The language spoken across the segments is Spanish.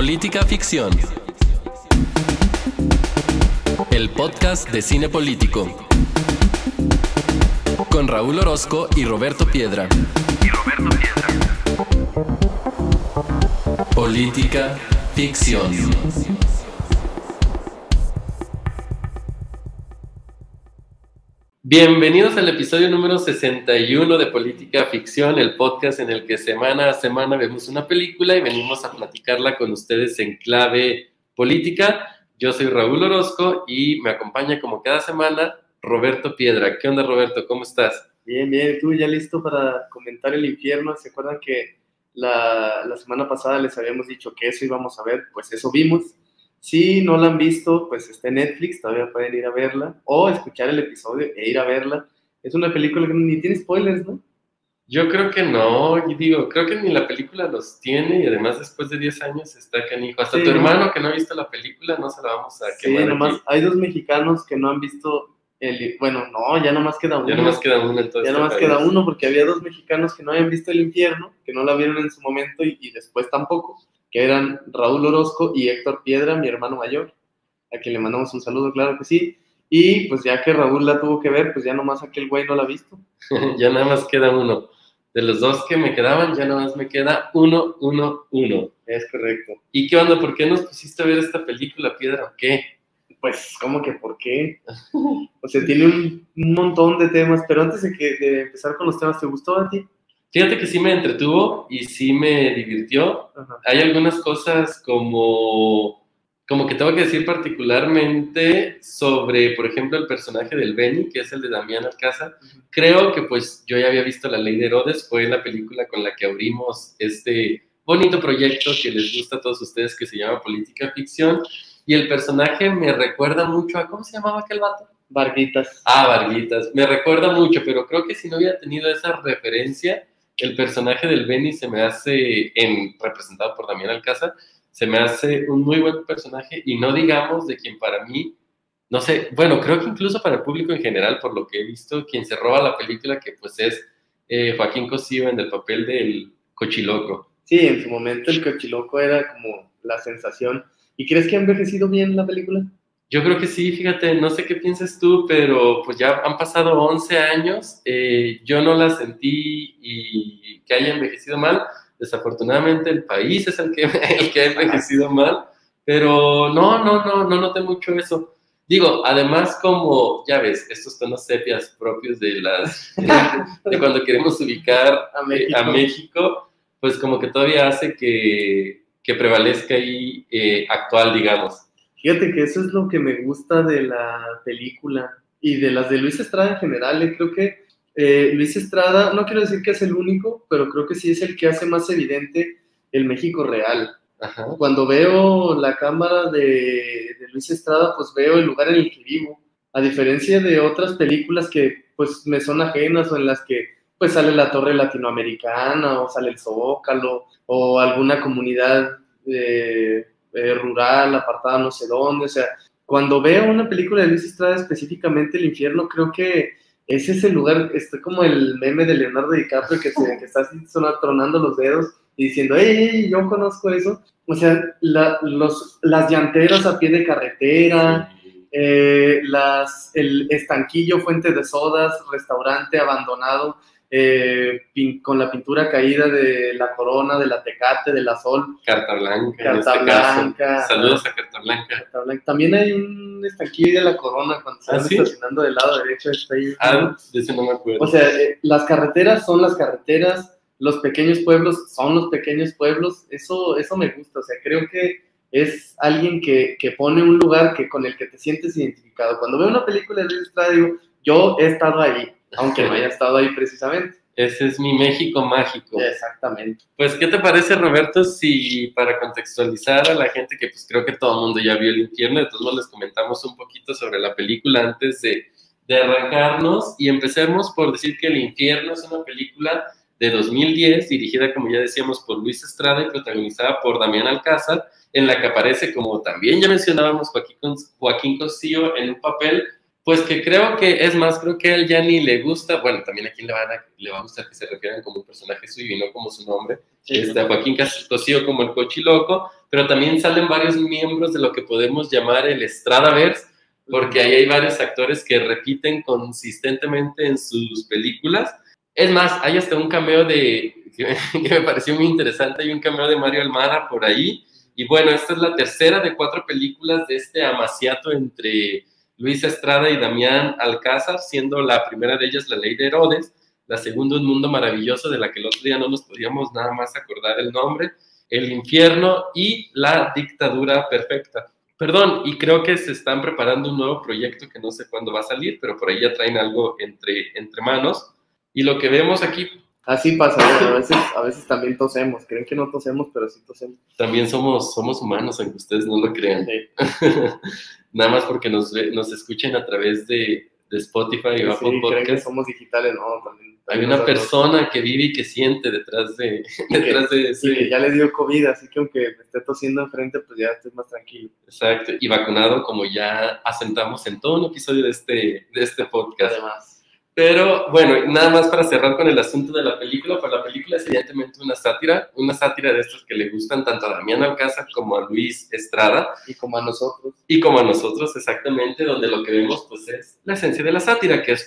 Política Ficción. El podcast de cine político. Con Raúl Orozco y Roberto Piedra. Política Ficción. Bienvenidos al episodio número 61 de Política Ficción, el podcast en el que semana a semana vemos una película y venimos a platicarla con ustedes en clave política. Yo soy Raúl Orozco y me acompaña como cada semana Roberto Piedra. ¿Qué onda Roberto? ¿Cómo estás? Bien, bien. ¿Tú ya listo para comentar el infierno? ¿Se acuerdan que la, semana pasada les habíamos dicho que eso íbamos a ver? Pues eso vimos. Si no la han visto, pues está en Netflix, todavía pueden ir a verla o escuchar el episodio e ir a verla. Es una película que ni tiene spoilers, ¿no? Yo creo que no, y digo, creo que ni la película los tiene y además después de 10 años está canijo. Hasta Sí, tu ¿no? hermano que no ha visto la película no se la vamos a Sí, quemar. nomás aquí. hay dos mexicanos que no han visto el... Bueno, no, ya nomás queda uno. Ya nomás queda uno en todo Ya este nomás país. queda uno porque había dos mexicanos que no habían visto el infierno, que no la vieron en su momento y, y después tampoco, que eran Raúl Orozco y Héctor Piedra, mi hermano mayor, a quien le mandamos un saludo, claro que sí. Y pues ya que Raúl la tuvo que ver, pues ya nomás aquel güey no la ha visto. ya nada más queda uno. De los dos que me quedaban, ya nada más me queda uno, uno, uno. Es correcto. ¿Y qué onda? ¿Por qué nos pusiste a ver esta película, Piedra? ¿O qué? Pues, ¿cómo que por qué? O sea, tiene un, un montón de temas, pero antes de, que, de empezar con los temas, ¿te gustó a ti? Fíjate que sí me entretuvo y sí me divirtió. Ajá. Hay algunas cosas como, como que tengo que decir particularmente sobre, por ejemplo, el personaje del Benny, que es el de Damián Alcázar. Creo que pues yo ya había visto La Ley de Herodes, fue la película con la que abrimos este bonito proyecto que les gusta a todos ustedes que se llama Política Ficción. Y el personaje me recuerda mucho a, ¿cómo se llamaba aquel vato? Varguitas. Ah, Varguitas. Me recuerda mucho, pero creo que si no hubiera tenido esa referencia, el personaje del Benny se me hace, en, representado por Damián Alcázar, se me hace un muy buen personaje y no digamos de quien para mí, no sé, bueno, creo que incluso para el público en general, por lo que he visto, quien se roba la película, que pues es eh, Joaquín Cosío en el papel del cochiloco. Sí, en su momento el cochiloco era como la sensación. ¿Y crees que ha envejecido bien la película? Yo creo que sí, fíjate, no sé qué piensas tú, pero pues ya han pasado 11 años, eh, yo no la sentí y que haya envejecido mal. Desafortunadamente el país es el que, el que ha envejecido mal, pero no, no, no, no noté mucho eso. Digo, además como, ya ves, estos tonos sepias propios de las, de, cuando queremos ubicar A eh, México. a México, pues como que todavía hace que, que prevalezca ahí eh, actual, digamos. Fíjate que eso es lo que me gusta de la película y de las de Luis Estrada en general. eh, Creo que eh, Luis Estrada, no quiero decir que es el único, pero creo que sí es el que hace más evidente el México real. Ajá. Cuando veo la cámara de, de Luis Estrada, pues veo el lugar en el que vivo. A diferencia de otras películas que pues me son ajenas o en las que pues sale la torre latinoamericana o sale el zócalo o alguna comunidad eh, eh, rural apartada no sé dónde. O sea, cuando veo una película de Luis Estrada, específicamente El Infierno, creo que ese es el lugar, está como el meme de Leonardo DiCaprio que, se, está así tronando los dedos y diciendo, hey, yo conozco eso. O sea, los, las llanteras a pie de carretera, eh, las, el estanquillo, fuente de sodas, restaurante abandonado, eh, pin- con la pintura caída de la corona, de la tecate, de la sol. Carta Blanca, Carta este caso. Blanca. Saludos a Carta Blanca. Carta Blanca. También hay un estanquillo de la corona cuando se ¿Ah, sí? estacionando del lado derecho. Está ahí. Ah, de ese no me acuerdo. O sea, eh, las carreteras son las carreteras, los pequeños pueblos son los pequeños pueblos, eso, eso me gusta, o sea, creo que es alguien que, que pone un lugar que, con el que te sientes identificado. Cuando veo una película de Luis Estrada digo, yo he estado ahí, aunque no haya estado ahí precisamente. Ese es mi México mágico. Exactamente. Pues, ¿qué te parece, Roberto, si para contextualizar a la gente que pues creo que todo el mundo ya vio el infierno, de todos modos les comentamos un poquito sobre la película antes de, de arrancarnos y empecemos por decir que El infierno es una película de 2010 dirigida, como ya decíamos, por Luis Estrada y protagonizada por Damián Alcázar, en la que aparece, como también ya mencionábamos, Joaquín, Joaquín Cosío en un papel pues que creo que, es más, creo que a él ya ni le gusta, bueno, también a quien le, van a, le va a gustar que se refieran como un personaje suyo y no como su nombre, Sí, este, a Joaquín Cosío como el cochiloco, pero también salen varios miembros de lo que podemos llamar el Stradaverse, porque ahí hay varios actores que repiten consistentemente en sus películas. Es más, hay hasta un cameo de, que, me pareció muy interesante, hay un cameo de Mario Almara por ahí. Y bueno, esta es la tercera de cuatro películas de este amaciato entre Luis Estrada y Damián Alcázar, siendo la primera de ellas La Ley de Herodes, la segunda Un Mundo Maravilloso, de la que el otro día no nos podíamos nada más acordar el nombre, El Infierno y La Dictadura Perfecta. Perdón, y creo que se están preparando un nuevo proyecto que no sé cuándo va a salir, pero por ahí ya traen algo entre, entre manos. Y lo que vemos aquí... Así pasa, a veces, a veces también tosemos, creen que no tosemos, pero sí tosemos. También somos, somos humanos, aunque ustedes no lo crean. Nada más porque nos, nos escuchen a través de, de Spotify o Apple Podcast. Que somos digitales, no, también, Hay una persona que vive y que siente detrás de, detrás de ese... que ya le dio COVID, así que aunque me esté tosiendo enfrente, pues ya estoy más tranquilo. Exacto, y vacunado como ya asentamos en todo un episodio de este, de este podcast. Además. Pero bueno, nada más para cerrar con el asunto de la película, pues la película es evidentemente una sátira, una sátira de estos que le gustan tanto a Damián Alcázar como a Luis Estrada. Y como a nosotros. Y como a nosotros, exactamente, donde lo que vemos pues es la esencia de la sátira, que es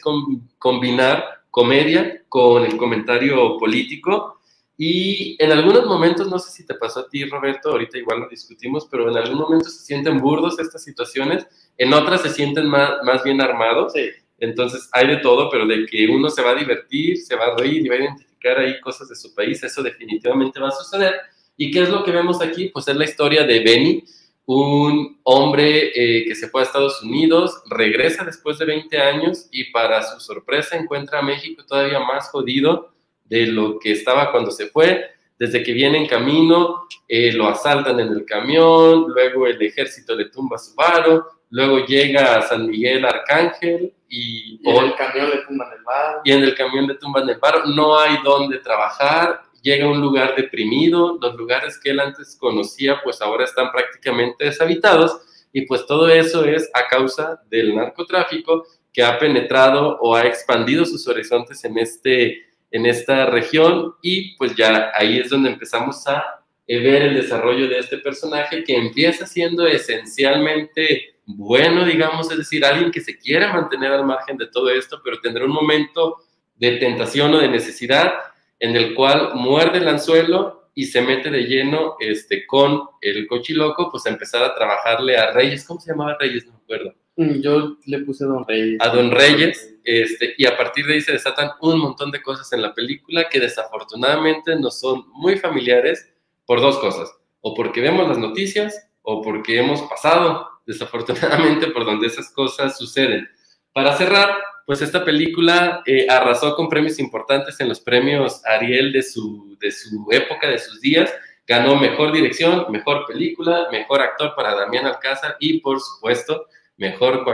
combinar comedia con el comentario político. Y en algunos momentos, no sé si te pasó a ti, Roberto, ahorita igual lo discutimos, pero en algún momento se sienten burdos estas situaciones, en otras se sienten más, más bien armados. Sí entonces hay de todo, pero de que uno se va a divertir, se va a reír y va a identificar ahí cosas de su país, eso definitivamente va a suceder. ¿Y qué es lo que vemos aquí? Pues es la historia de Benny, un hombre eh, que se fue a Estados Unidos, regresa después de 20 años y para su sorpresa encuentra a México todavía más jodido de lo que estaba cuando se fue. Desde que viene en camino, eh, lo asaltan en el camión, luego el ejército le tumba su varo, luego llega a San Miguel Arcángel y, en el camión le tumban el bar. Y en el camión le tumban el bar, no hay dónde trabajar, llega a un lugar deprimido, los lugares que él antes conocía pues ahora están prácticamente deshabitados. Y pues todo eso es a causa del narcotráfico que ha penetrado o ha expandido sus horizontes en, este, en esta región. Y pues ya ahí es donde empezamos a ver el desarrollo de este personaje que empieza siendo esencialmente bueno, digamos, es decir, alguien que se quiera mantener al margen de todo esto, pero tendrá un momento de tentación o de necesidad en el cual muerde el anzuelo y se mete de lleno este, con el cochiloco, pues a empezar a trabajarle a Reyes. ¿Cómo se llamaba Reyes? No me acuerdo. Mm, yo le puse Don Reyes. A Don Reyes, este, y a partir de ahí se desatan un montón de cosas en la película que desafortunadamente no son muy familiares por dos cosas, o porque vemos las noticias o porque hemos pasado desafortunadamente por donde esas cosas suceden. Para cerrar, pues esta película eh, arrasó con premios importantes en los premios Ariel de su, de su época, de sus días. Ganó mejor dirección, mejor película, mejor actor para Damián Alcázar y, por supuesto, mejor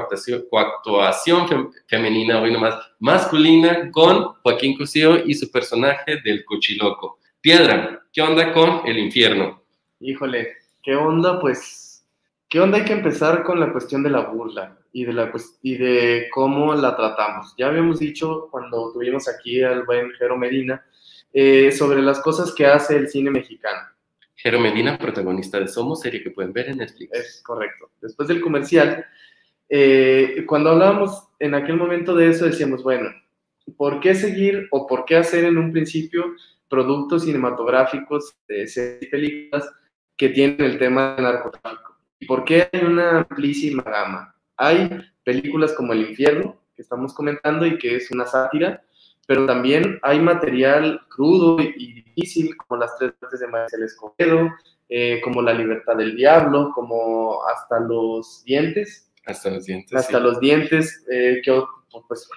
coactuación, femenina, hoy nomás, masculina, con Joaquín Cusío y su personaje del Cochiloco. Piedra, ¿qué onda con el infierno? Híjole, ¿qué onda? Pues ¿Qué onda? Hay que empezar con la cuestión de la burla y de, la, y de cómo la tratamos. Ya habíamos dicho cuando tuvimos aquí al buen Jero Medina eh, sobre las cosas que hace el cine mexicano. Jero Medina, protagonista de Somos, serie que pueden ver en Netflix. Es correcto. Después del comercial, eh, cuando hablábamos en aquel momento de eso, decíamos, bueno, ¿por qué seguir o por qué hacer en un principio productos cinematográficos de series películas que tienen el tema del narcotráfico? ¿Y por qué hay una amplísima gama? Hay películas como El infierno, que estamos comentando y que es una sátira, pero también hay material crudo y difícil, como Las tres partes de Marcel Escobedo, eh, como La libertad del diablo, como Hasta los dientes. Hasta los dientes. Hasta los dientes, eh, que pues,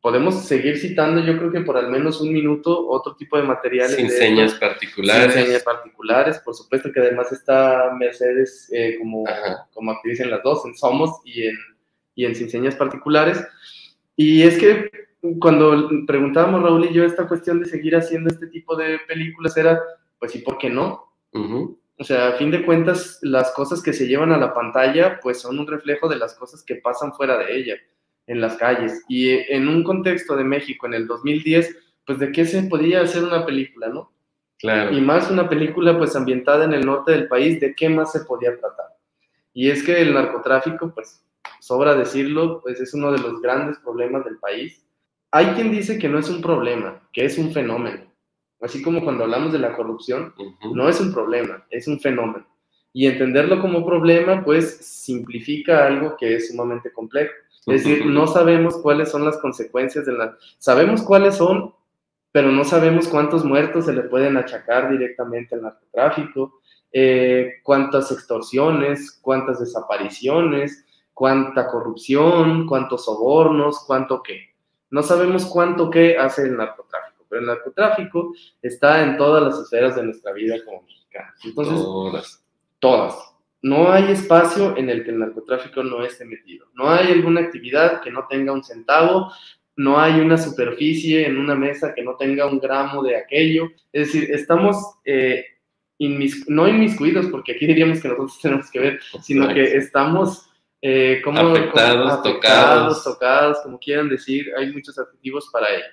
podemos seguir citando, yo creo que por al menos un minuto, otro tipo de materiales. Sin señas particulares. Sin señas particulares, por supuesto que además está Mercedes eh, como, como actriz en las dos, en Somos y en, y en Sin señas particulares. Y es que cuando preguntábamos Raúl y yo esta cuestión de seguir haciendo este tipo de películas era, pues, ¿y por qué no? O sea, a fin de cuentas, las cosas que se llevan a la pantalla, pues son un reflejo de las cosas que pasan fuera de ella en las calles. Y en un contexto de México en el 2010, pues de qué se podía hacer una película, ¿no? Claro. Y más una película pues ambientada en el norte del país, ¿de qué más se podía tratar? Y es que el narcotráfico, pues sobra decirlo, pues es uno de los grandes problemas del país. Hay quien dice que no es un problema, que es un fenómeno. Así como cuando hablamos de la corrupción, Ujú. no es un problema, es un fenómeno. Y entenderlo como problema, pues simplifica algo que es sumamente complejo. Es decir, no sabemos cuáles son las consecuencias de la... Sabemos cuáles son, pero no sabemos cuántos muertos se le pueden achacar directamente al narcotráfico, eh, cuántas extorsiones, cuántas desapariciones, cuánta corrupción, cuántos sobornos, cuánto qué. No sabemos cuánto qué hace el narcotráfico, pero el narcotráfico está en todas las esferas de nuestra vida como mexicanos. Entonces, Todas. Todas. No hay espacio en el que el narcotráfico no esté metido. No hay alguna actividad que no tenga un centavo, no hay una superficie en una mesa que no tenga un gramo de aquello. Es decir, estamos eh, inmis- no inmiscuidos, porque aquí diríamos que nosotros tenemos que ver, sino que estamos eh, como, Afectados, como- tocados. tocados, como quieran decir, hay muchos adjetivos para ello.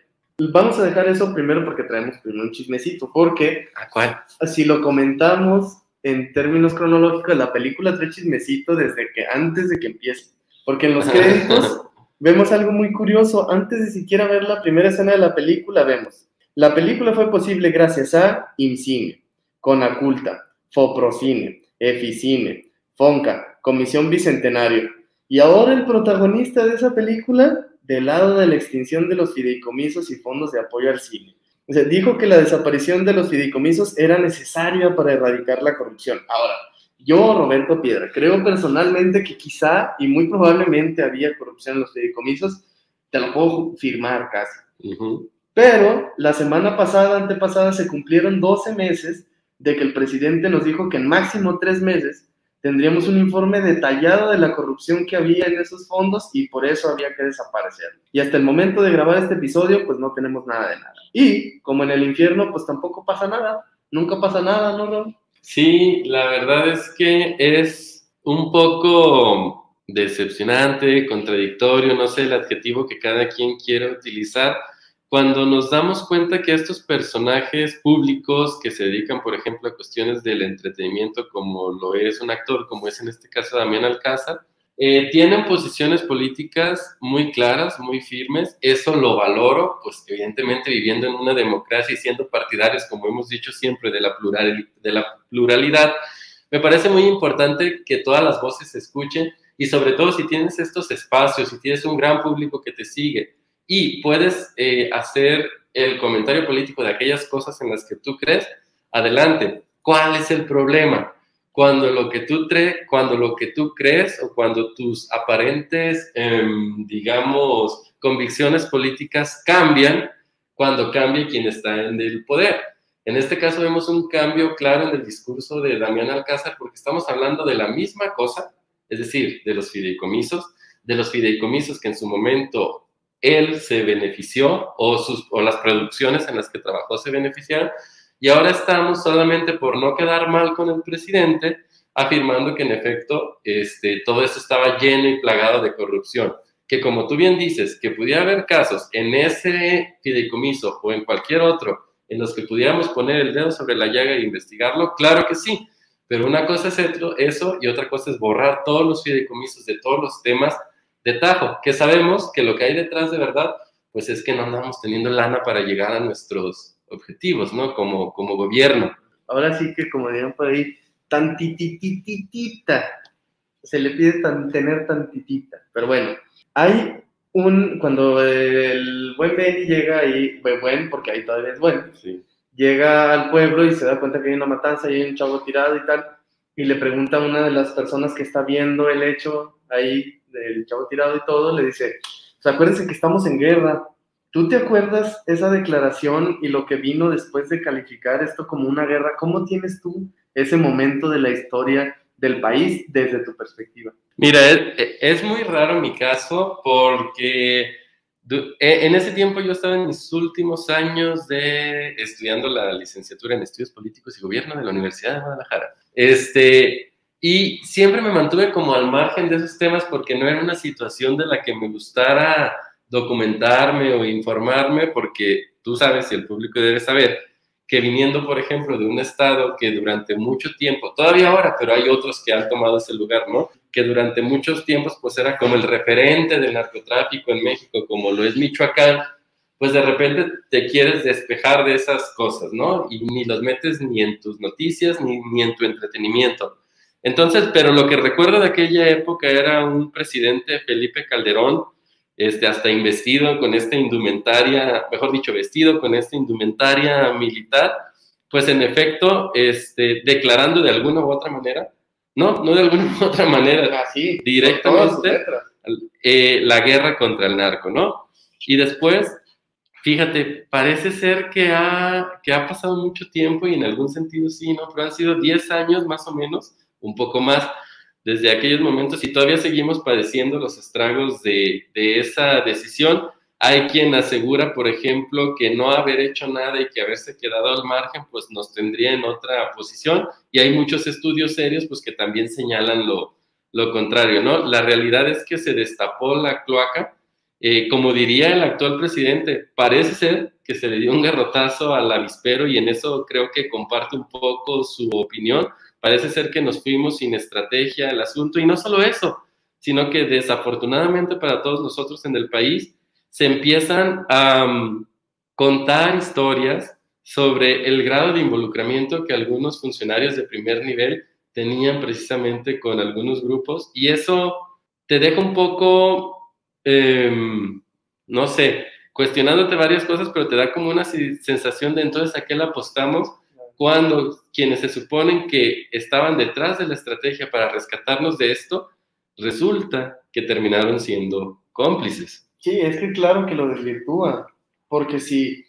Vamos a dejar eso primero porque traemos primero un chismecito, porque ¿A cuál? si lo comentamos en términos cronológicos, la película trae chismecito desde que antes de que empiece. Porque en los créditos vemos algo muy curioso. Antes de siquiera ver la primera escena de la película, vemos. La película fue posible gracias a IMCINE, Conaculta, Foprocine, Eficine, Fonca, Comisión Bicentenario. Y ahora el protagonista de esa película, del lado de la extinción de los fideicomisos y fondos de apoyo al cine. O sea, dijo que la desaparición de los fideicomisos era necesaria para erradicar la corrupción. Ahora, yo, Roberto Piedra, creo personalmente que quizá y muy probablemente había corrupción en los fideicomisos, te lo puedo firmar casi. Pero la semana pasada, antepasada, se cumplieron 12 meses de que el presidente nos dijo que en máximo tres meses tendríamos un informe detallado de la corrupción que había en esos fondos y por eso había que desaparecer. Y hasta el momento de grabar este episodio, pues no tenemos nada de nada. Y como en el infierno, pues tampoco pasa nada. Nunca pasa nada, ¿no, Ron? Sí, la verdad es que es un poco decepcionante, contradictorio, no sé el adjetivo que cada quien quiera utilizar, cuando nos damos cuenta que estos personajes públicos que se dedican, por ejemplo, a cuestiones del entretenimiento, como lo es un actor, como es en este caso Damián Alcázar, eh, tienen posiciones políticas muy claras, muy firmes. Eso lo valoro, pues evidentemente viviendo en una democracia y siendo partidarios, como hemos dicho siempre, de la, plural, de la pluralidad, me parece muy importante que todas las voces se escuchen y sobre todo si tienes estos espacios, si tienes un gran público que te sigue y puedes eh, hacer el comentario político de aquellas cosas en las que tú crees, adelante. ¿Cuál es el problema? Cuando lo que tú, cuando lo que tú crees o cuando tus aparentes, eh, digamos, convicciones políticas cambian, cuando cambia quien está en el poder. En este caso vemos un cambio claro en el discurso de Damián Alcázar porque estamos hablando de la misma cosa, es decir, de los fideicomisos, de los fideicomisos que en su momento él se benefició o, sus, o las producciones en las que trabajó se beneficiaron. Y ahora estamos solamente por no quedar mal con el presidente afirmando que en efecto este, todo esto estaba lleno y plagado de corrupción, que como tú bien dices, que pudiera haber casos en ese fideicomiso o en cualquier otro en los que pudiéramos poner el dedo sobre la llaga e investigarlo, claro que sí, pero una cosa es eso y otra cosa es borrar todos los fideicomisos de todos los temas de tajo, que sabemos que lo que hay detrás de verdad, pues es que no andamos teniendo lana para llegar a nuestros objetivos, ¿no? Como, como gobierno. Ahora sí que, como dirían por ahí, tantitititita. Se le pide tan, tener tantitita. Pero bueno, hay un, cuando el buen Benny llega ahí, buen, porque ahí todavía es bueno, sí. llega al pueblo y se da cuenta que hay una matanza y hay un chavo tirado y tal, y le pregunta a una de las personas que está viendo el hecho ahí del chavo tirado y todo, le dice, o sea, acuérdense que estamos en guerra. ¿Tú te acuerdas esa declaración y lo que vino después de calificar esto como una guerra? ¿Cómo tienes tú ese momento de la historia del país desde tu perspectiva? Mira, es, es muy raro mi caso porque en ese tiempo yo estaba en mis últimos años de estudiando la licenciatura en estudios políticos y gobierno de la Universidad de Guadalajara. Este, y siempre me mantuve como al margen de esos temas porque no era una situación de la que me gustara documentarme o informarme, porque tú sabes y el público debe saber que viniendo, por ejemplo, de un estado que durante mucho tiempo, todavía ahora, pero hay otros que han tomado ese lugar, ¿no? Que durante muchos tiempos, pues era como el referente del narcotráfico en México, como lo es Michoacán, pues de repente te quieres despejar de esas cosas, ¿no? Y ni los metes ni en tus noticias ni, ni en tu entretenimiento. Entonces, pero lo que recuerdo de aquella época era un presidente, Felipe Calderón, este, hasta investido con esta indumentaria, mejor dicho, vestido con esta indumentaria militar, pues en efecto, este, declarando de alguna u otra manera, no, no de alguna u otra manera, Así, directamente eh, la guerra contra el narco, ¿no? Y después, fíjate, parece ser que ha, que ha pasado mucho tiempo y en algún sentido sí, ¿no? Pero han sido 10 años más o menos, un poco más, desde aquellos momentos y todavía seguimos padeciendo los estragos de, de, esa decisión. Hay quien asegura, por ejemplo, que no haber hecho nada y que haberse quedado al margen, pues nos tendría en otra posición. Y hay muchos estudios serios, pues que también señalan lo, lo contrario, ¿no? La realidad es que se destapó la cloaca. Eh, como diría el actual presidente, parece ser que se le dio un garrotazo al avispero y en eso creo que comparte un poco su opinión Parece ser que nos fuimos sin estrategia al asunto y no solo eso, sino que desafortunadamente para todos nosotros en el país se empiezan a um, contar historias sobre el grado de involucramiento que algunos funcionarios de primer nivel tenían precisamente con algunos grupos y eso te deja un poco, eh, no sé, cuestionándote varias cosas, pero te da como una sensación de entonces a qué le apostamos cuando quienes se suponen que estaban detrás de la estrategia para rescatarnos de esto, resulta que terminaron siendo cómplices. Sí, es que claro que lo desvirtúa, porque si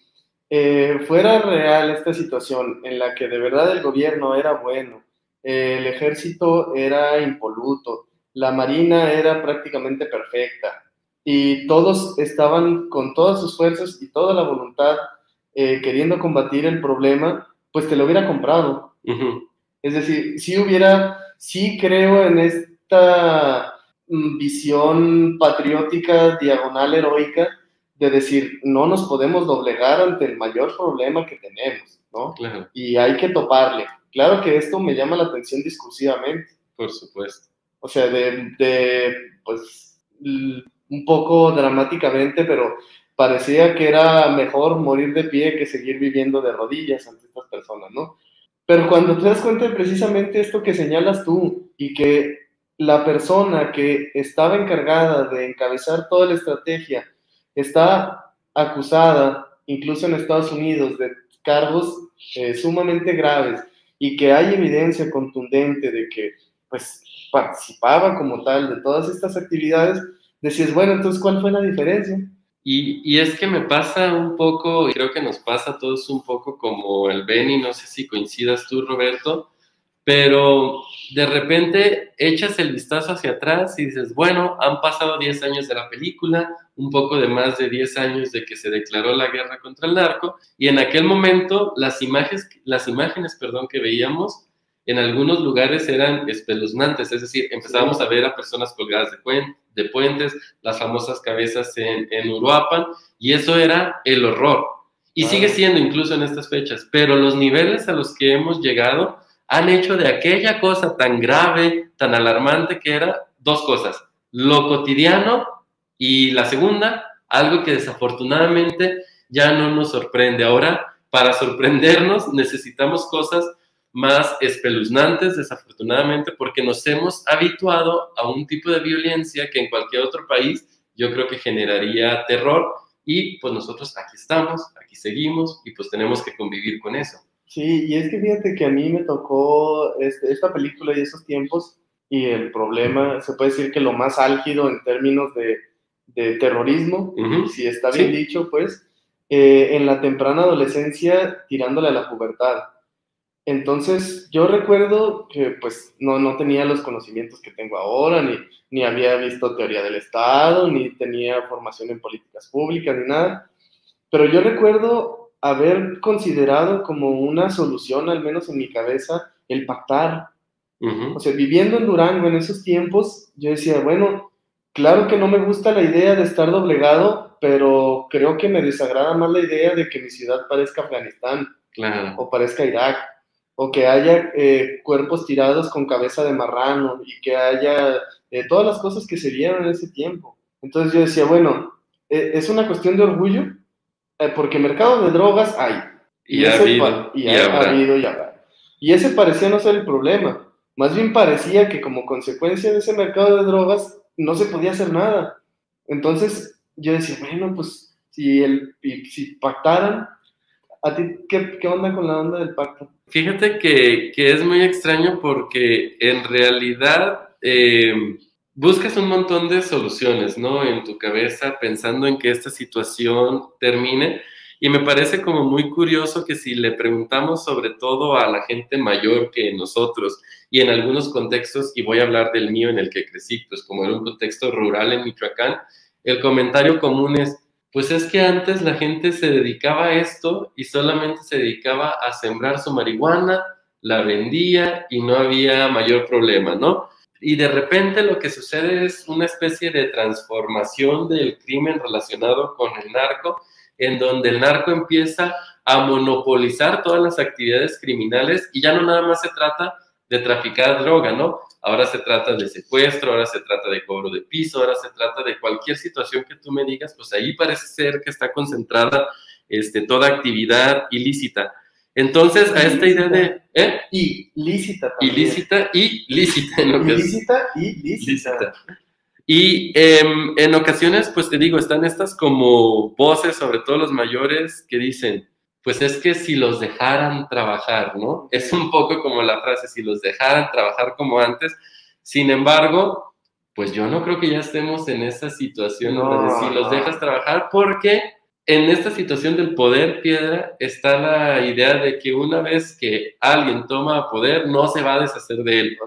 eh, fuera real esta situación en la que de verdad el gobierno era bueno, eh, el ejército era impoluto, la marina era prácticamente perfecta y todos estaban con todas sus fuerzas y toda la voluntad eh, queriendo combatir el problema, pues te lo hubiera comprado. Es decir, si hubiera, sí creo en esta mm, visión patriótica, diagonal, heroica, de decir, no nos podemos doblegar ante el mayor problema que tenemos, ¿no? Y hay que toparle. Claro que esto me llama la atención discursivamente. Por supuesto. O sea, de, de pues, un poco dramáticamente, pero parecía que era mejor morir de pie que seguir viviendo de rodillas ante estas personas, ¿no? Pero cuando te das cuenta de precisamente esto que señalas tú y que la persona que estaba encargada de encabezar toda la estrategia está acusada, incluso en Estados Unidos, de cargos eh, sumamente graves y que hay evidencia contundente de que pues participaba como tal de todas estas actividades, decías, bueno, entonces, ¿cuál fue la diferencia? Y, es que me pasa un poco, y creo que nos pasa a todos un poco como el Benny, no sé si coincidas tú, Roberto, pero de repente echas el vistazo hacia atrás y dices, bueno, han pasado 10 años de la película, un poco de más de 10 años de que se declaró la guerra contra el narco, y en aquel momento las imágenes, las imágenes perdón, que veíamos en algunos lugares eran espeluznantes, es decir, empezábamos a ver a personas colgadas de puentes, de puentes, las famosas cabezas en, en Uruapan, y eso era el horror. Y sigue ah. siendo incluso en estas fechas, pero los niveles a los que hemos llegado han hecho de aquella cosa tan grave, tan alarmante que era dos cosas, lo cotidiano y la segunda, algo que desafortunadamente ya no nos sorprende. Ahora, para sorprendernos necesitamos cosas más espeluznantes, desafortunadamente, porque nos hemos habituado a un tipo de violencia que en cualquier otro país yo creo que generaría terror y pues nosotros aquí estamos, aquí seguimos y pues tenemos que convivir con eso. Sí, y es que fíjate que a mí me tocó este, esta película y esos tiempos y el problema, se puede decir que lo más álgido en términos de, de terrorismo, si está bien dicho, pues, eh, en la temprana adolescencia tirándole a la pubertad. Entonces, yo recuerdo que pues no, no tenía los conocimientos que tengo ahora, ni, ni había visto teoría del Estado, ni tenía formación en políticas públicas, ni nada. Pero yo recuerdo haber considerado como una solución, al menos en mi cabeza, el pactar. O sea, viviendo en Durango en esos tiempos, yo decía, bueno, claro que no me gusta la idea de estar doblegado, pero creo que me desagrada más la idea de que mi ciudad parezca Afganistán Claro. o parezca Irak, o que haya eh, cuerpos tirados con cabeza de marrano y que haya eh, todas las cosas que se vieron en ese tiempo. Entonces yo decía, bueno, eh, es una cuestión de orgullo, eh, porque mercado de drogas hay. Y ha ese habido, y y ha- habrá. ha habido y habrá. Y ese parecía no ser el problema. Más bien parecía que como consecuencia de ese mercado de drogas no se podía hacer nada. Entonces yo decía, bueno, pues si, el, y si pactaran, ¿a ti qué, qué onda con la onda del pacto? Fíjate que, que es muy extraño porque en realidad eh, buscas un montón de soluciones, ¿no? En tu cabeza pensando en que esta situación termine. Y me parece como muy curioso que si le preguntamos sobre todo a la gente mayor que nosotros y en algunos contextos, y voy a hablar del mío en el que crecí, pues como era un contexto rural en Michoacán, el comentario común es, pues es que antes la gente se dedicaba a esto y solamente se dedicaba a sembrar su marihuana, la vendía y no había mayor problema, ¿no? Y de repente lo que sucede es una especie de transformación del crimen relacionado con el narco, en donde el narco empieza a monopolizar todas las actividades criminales y ya no nada más se trata de traficar droga, ¿no? Ahora se trata de secuestro, ahora se trata de cobro de piso, ahora se trata de cualquier situación que tú me digas, pues ahí parece ser que está concentrada este, toda actividad ilícita. Entonces, a esta idea de... ¿eh? Y lícita también. Ilícita y lícita es Ilícita y lícita. lícita. Y em, en ocasiones, pues te digo, están estas como voces, sobre todo los mayores, que dicen, pues es que si los dejaran trabajar, ¿no? Es un poco como la frase, si los dejaran trabajar como antes. Sin embargo, pues yo no creo que ya estemos en esa situación No, donde si los dejas trabajar, porque en esta situación del poder piedra está la idea de que una vez que alguien toma poder, no se va a deshacer de él.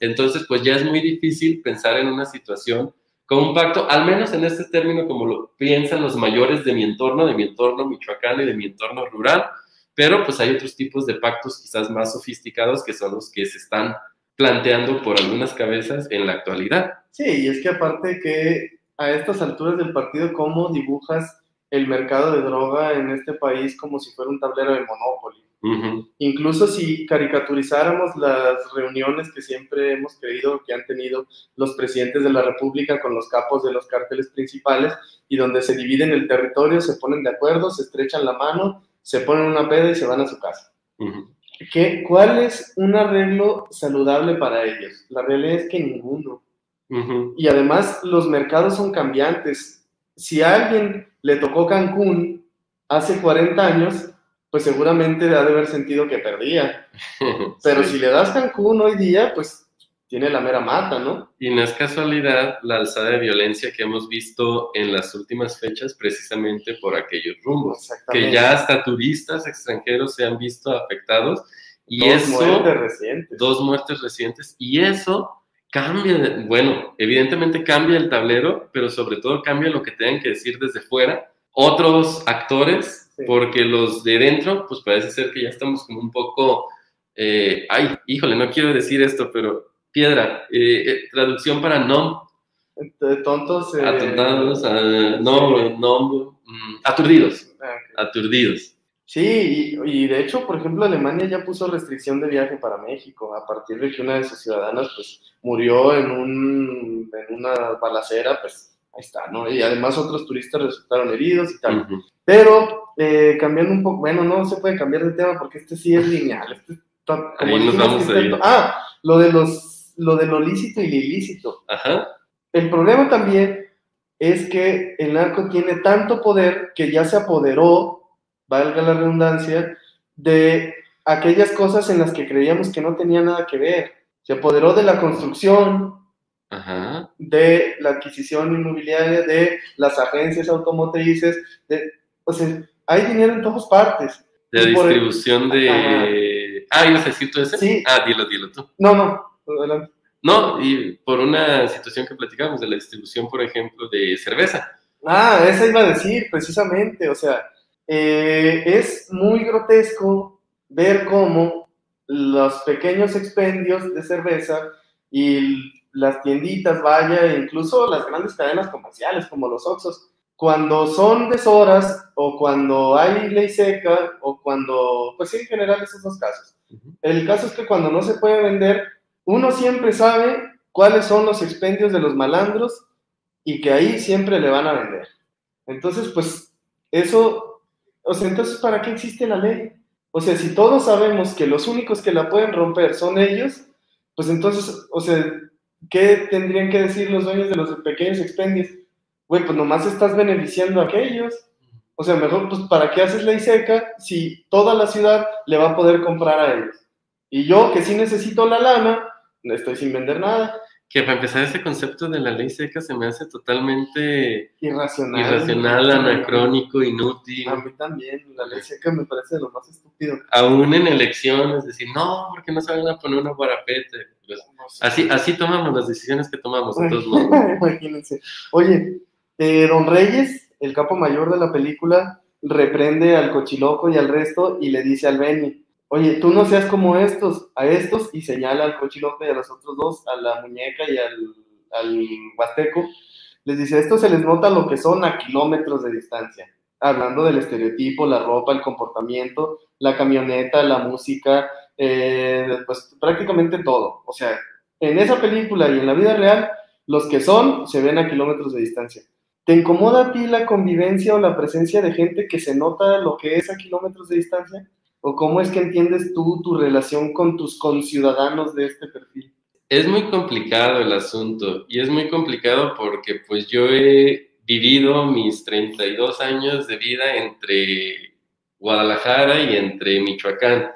Entonces, pues ya es muy difícil pensar en una situación con un pacto, al menos en este término como lo piensan los mayores de mi entorno, de mi entorno michoacano y de mi entorno rural, pero pues hay otros tipos de pactos quizás más sofisticados que son los que se están planteando por algunas cabezas en la actualidad. Sí, y es que aparte que a estas alturas del partido, ¿cómo dibujas el mercado de droga en este país como si fuera un tablero de Monopoly? Incluso si caricaturizáramos las reuniones que siempre hemos creído que han tenido los presidentes de la República con los capos de los cárteles principales y donde se dividen el territorio, se ponen de acuerdo, se estrechan la mano, se ponen una peda y se van a su casa. ¿Qué, ¿Cuál es un arreglo saludable para ellos? La realidad es que ninguno. Y además los mercados son cambiantes. Si a alguien le tocó Cancún hace 40 años, pues seguramente ha de haber sentido que perdía. Pero Sí. si le das Cancún hoy día, pues tiene la mera mata, ¿no? Y no es casualidad la alzada de violencia que hemos visto en las últimas fechas precisamente por aquellos rumbos. que ya hasta turistas extranjeros se han visto afectados y Dos eso muertes recientes. dos muertes recientes y eso cambia, bueno, evidentemente cambia el tablero, pero sobre todo cambia lo que tengan que decir desde fuera otros actores, Sí. porque los de dentro, pues parece ser que ya estamos como un poco, eh, ay, híjole, no quiero decir esto, pero piedra, eh, eh, traducción para no, De tontos. eh, atontados, no, no, aturdidos, ah, aturdidos. Sí, y, y de hecho, por ejemplo, Alemania ya puso restricción de viaje para México a partir de que una de sus ciudadanas pues murió en, un, en una balacera, pues ahí está, ¿no? Y además otros turistas resultaron heridos y tal. Pero eh, cambiando un poco, bueno, no se puede cambiar de tema porque este sí es lineal. Este está- Ahí nos vamos a ir. Ah, lo de los, lo de lo lícito y lo ilícito. Ajá. El problema también es que el narco tiene tanto poder que ya se apoderó, valga la redundancia, de aquellas cosas en las que creíamos que no tenía nada que ver. Se apoderó de la construcción, Ajá. de la adquisición inmobiliaria, de las agencias automotrices, de, o sea, hay dinero en todas partes. El- distribución de. Ah, ¿ibas a decir tú ese? Sí. Ah, dilo, dilo tú. No, no, adelante. No, y por una situación que platicamos de la distribución, por ejemplo, de cerveza. Ah, esa iba a decir, precisamente, o sea, eh, es muy grotesco ver cómo los pequeños expendios de cerveza y las tienditas, vaya, e incluso las grandes cadenas comerciales como los Oxxos, cuando son deshoras o cuando hay ley seca o cuando, pues sí, en general esos dos casos. El caso es que cuando no se puede vender, uno siempre sabe cuáles son los expendios de los malandros y que ahí siempre le van a vender. Entonces, pues eso, o sea, entonces, ¿para qué existe la ley? O sea, si todos sabemos que los únicos que la pueden romper son ellos, pues entonces, o sea, ¿qué tendrían que decir los dueños de los pequeños expendios? Güey, pues nomás estás beneficiando a aquellos. O sea, mejor, pues, ¿para qué haces ley seca si toda la ciudad le va a poder comprar a ellos? Y yo, que sí necesito la lana, estoy sin vender nada. Que para empezar, ese concepto de la ley seca se me hace totalmente irracional, irracional anacrónico, inútil. A mí también, la ley seca me parece lo más estúpido. Aún en elecciones, decir, no, porque no se van a poner una guarapete. Pues, así, así tomamos las decisiones que tomamos, de todos modos. Imagínense. Oye, eh, Don Reyes, el capo mayor de la película, reprende al cochiloco y al resto y le dice al Benny, oye, tú no seas como estos, a estos, y señala al cochiloco y a los otros dos, a la muñeca y al, al huasteco, les dice, esto se les nota lo que son a kilómetros de distancia, hablando del estereotipo, la ropa, el comportamiento, la camioneta, la música, eh, pues prácticamente todo. O sea, en esa película y en la vida real, los que son se ven a kilómetros de distancia. ¿Te incomoda a ti la convivencia o la presencia de gente que se nota lo que es a kilómetros de distancia? ¿O cómo es que entiendes tú tu relación con tus conciudadanos de este perfil? Es muy complicado el asunto y es muy complicado porque pues yo he vivido mis 32 años de vida entre Guadalajara y entre Michoacán.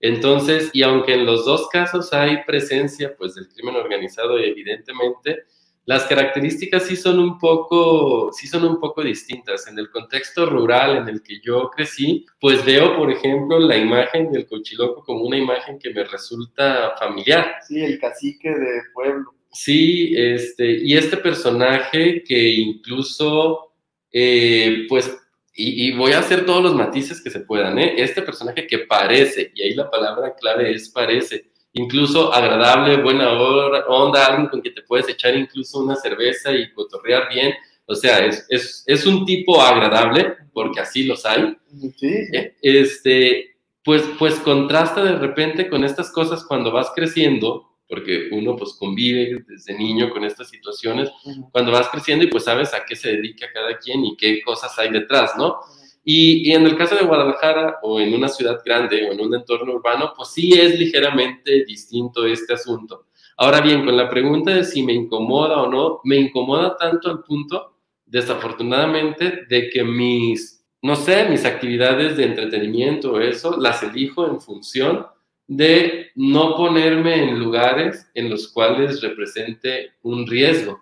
Entonces, y aunque en los dos casos hay presencia pues del crimen organizado evidentemente, las características sí son un poco, sí son un poco distintas. En el contexto rural en el que yo crecí, pues veo, por ejemplo, la imagen del cochiloco como una imagen que me resulta familiar. Sí, el cacique de pueblo. Sí, este, y este personaje que incluso, eh, pues, y, y, voy a hacer todos los matices que se puedan, ¿eh? Este personaje que parece, y ahí la palabra clave es parece, incluso agradable, buena onda, alguien con que te puedes echar incluso una cerveza y cotorrear bien. O sea, es, es, es un tipo agradable, porque así los hay. Sí. Eh, este, pues, pues contrasta de repente con estas cosas cuando vas creciendo, porque uno pues convive desde niño con estas situaciones, cuando vas creciendo y pues sabes a qué se dedica cada quien y qué cosas hay detrás, ¿no? Y, en el caso de Guadalajara o en una ciudad grande o en un entorno urbano, pues sí es ligeramente distinto este asunto. Ahora bien, con la pregunta de si me incomoda o no, me incomoda tanto al punto, desafortunadamente, de que mis, no sé, mis actividades de entretenimiento o eso, las elijo en función de no ponerme en lugares en los cuales represente un riesgo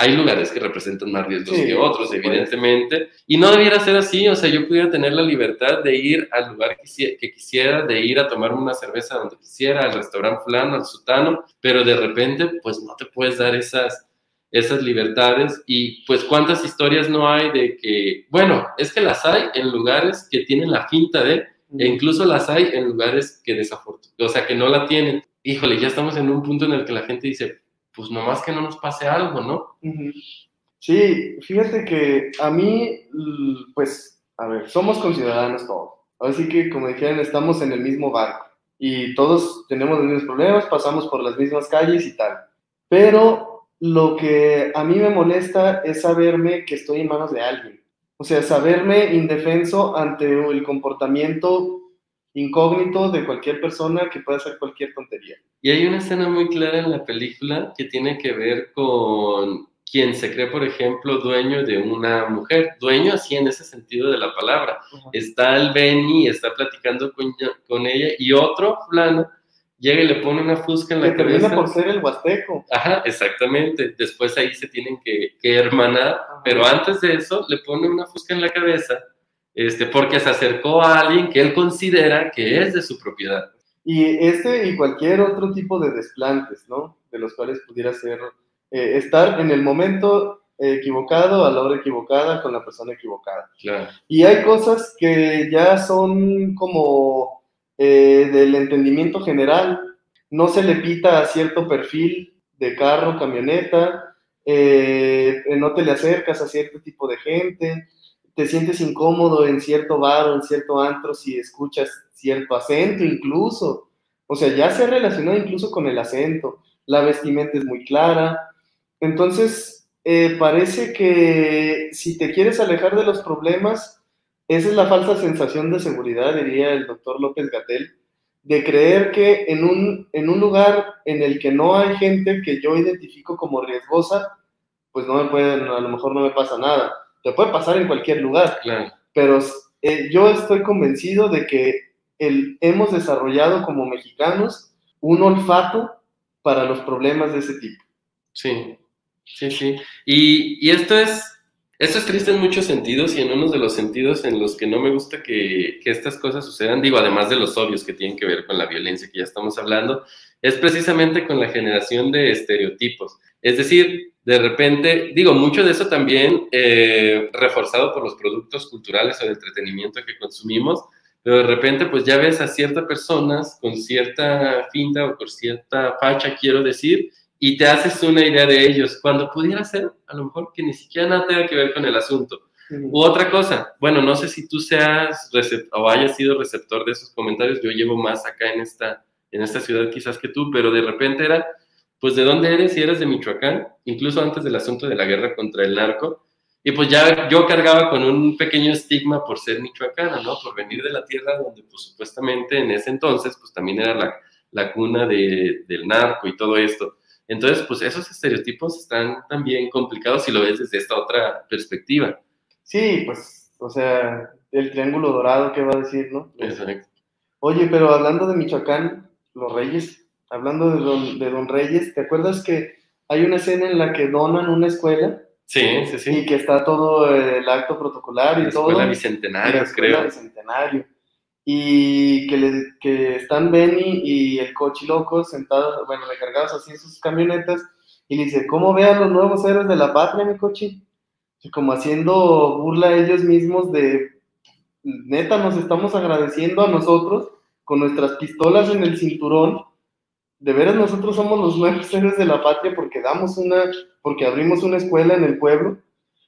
hay lugares que representan más riesgos que otros, evidentemente, y no debiera ser así, o sea, yo pudiera tener la libertad de ir al lugar que quisiera, de ir a tomarme una cerveza donde quisiera, al restaurante fulano, al sutano, pero de repente, pues no te puedes dar esas, esas libertades y pues cuántas historias no hay de que, bueno, es que las hay en lugares que tienen la finta de, e incluso las hay en lugares que desafortunadamente, o sea, que no la tienen. Híjole, ya estamos en un punto en el que la gente dice, pues nomás que no nos pase algo, ¿no? Sí, fíjate que a mí, pues, a ver, somos conciudadanos todos. Así que, como dijeron, estamos en el mismo barco y todos tenemos los mismos problemas, pasamos por las mismas calles y tal. Pero lo que a mí me molesta es saberme que estoy en manos de alguien. O sea, saberme indefenso ante el comportamiento incógnito de cualquier persona que pueda hacer cualquier tontería. Y hay una escena muy clara en la película que tiene que ver con quien se cree, por ejemplo, dueño de una mujer, dueño así en ese sentido de la palabra. Está el Benny, está platicando con, con, ella y otro fulano llega y le pone una fusca en la que cabeza. por ser el huasteco. Ajá, exactamente. Después ahí se tienen que, que hermanar, pero antes de eso le pone una fusca en la cabeza este, porque se acercó a alguien que él considera que es de su propiedad. Y este y cualquier otro tipo de desplantes, ¿no? De los cuales pudiera ser eh, estar en el momento equivocado, a la hora equivocada, con la persona equivocada. Claro. Y hay cosas que ya son como eh, del entendimiento general. No se le pita a cierto perfil de carro, camioneta, eh, no te le acercas a cierto tipo de gente, te sientes incómodo en cierto bar o en cierto antro si escuchas cierto acento incluso. O sea, ya se ha relacionado incluso con el acento. La vestimenta es muy clara. Entonces, eh, parece que si te quieres alejar de los problemas, esa es la falsa sensación de seguridad, diría el doctor López Gatel, de creer que en un, en un lugar en el que no hay gente que yo identifico como riesgosa, pues no me puede, a lo mejor no me pasa nada. Te puede pasar en cualquier lugar, Claro. pero eh, yo estoy convencido de que el, hemos desarrollado como mexicanos un olfato para los problemas de ese tipo. Sí, sí, sí. Y, y esto es, esto es triste en muchos sentidos y en uno de los sentidos en los que no me gusta que, que estas cosas sucedan, digo, además de los obvios que tienen que ver con la violencia que ya estamos hablando, es precisamente con la generación de estereotipos. Es decir, de repente, digo, mucho de eso también eh, reforzado por los productos culturales o de entretenimiento que consumimos, pero de repente pues ya ves a ciertas personas con cierta finta o con cierta facha, quiero decir, y te haces una idea de ellos, cuando pudiera ser a lo mejor que ni siquiera nada tenga que ver con el asunto. U otra cosa, bueno, no sé si tú seas o hayas sido receptor de esos comentarios, yo llevo más acá en esta, en esta ciudad quizás que tú, pero de repente era, pues, ¿de dónde eres? Si eres de Michoacán, incluso antes del asunto de la guerra contra el narco, y pues ya yo cargaba con un pequeño estigma por ser michoacana, ¿no? Por venir de la tierra donde, pues, supuestamente en ese entonces, pues, también era la, la cuna de, del narco y todo esto. Entonces, pues, esos estereotipos están también complicados si lo ves desde esta otra perspectiva. Sí, pues, o sea, el triángulo dorado, ¿qué va a decir, no? Exacto. Oye, pero hablando de Michoacán, los Reyes, hablando de don, de don Reyes, ¿te acuerdas que hay una escena en la que donan una escuela Sí, sí, sí. y que está todo eh, el acto protocolar y La todo? escuela la bicentenaria, escuela creo. Bicentenario. Y que, le- que están Benny y el cochiloco sentados, bueno, recargados así en sus camionetas, y le dice, ¿cómo ve a los nuevos héroes de la patria, mi cochi? Y como haciendo burla a ellos mismos de, neta, nos estamos agradeciendo a nosotros con nuestras pistolas en el cinturón. De veras nosotros somos los nuevos héroes de la patria porque damos una, porque abrimos una escuela en el pueblo.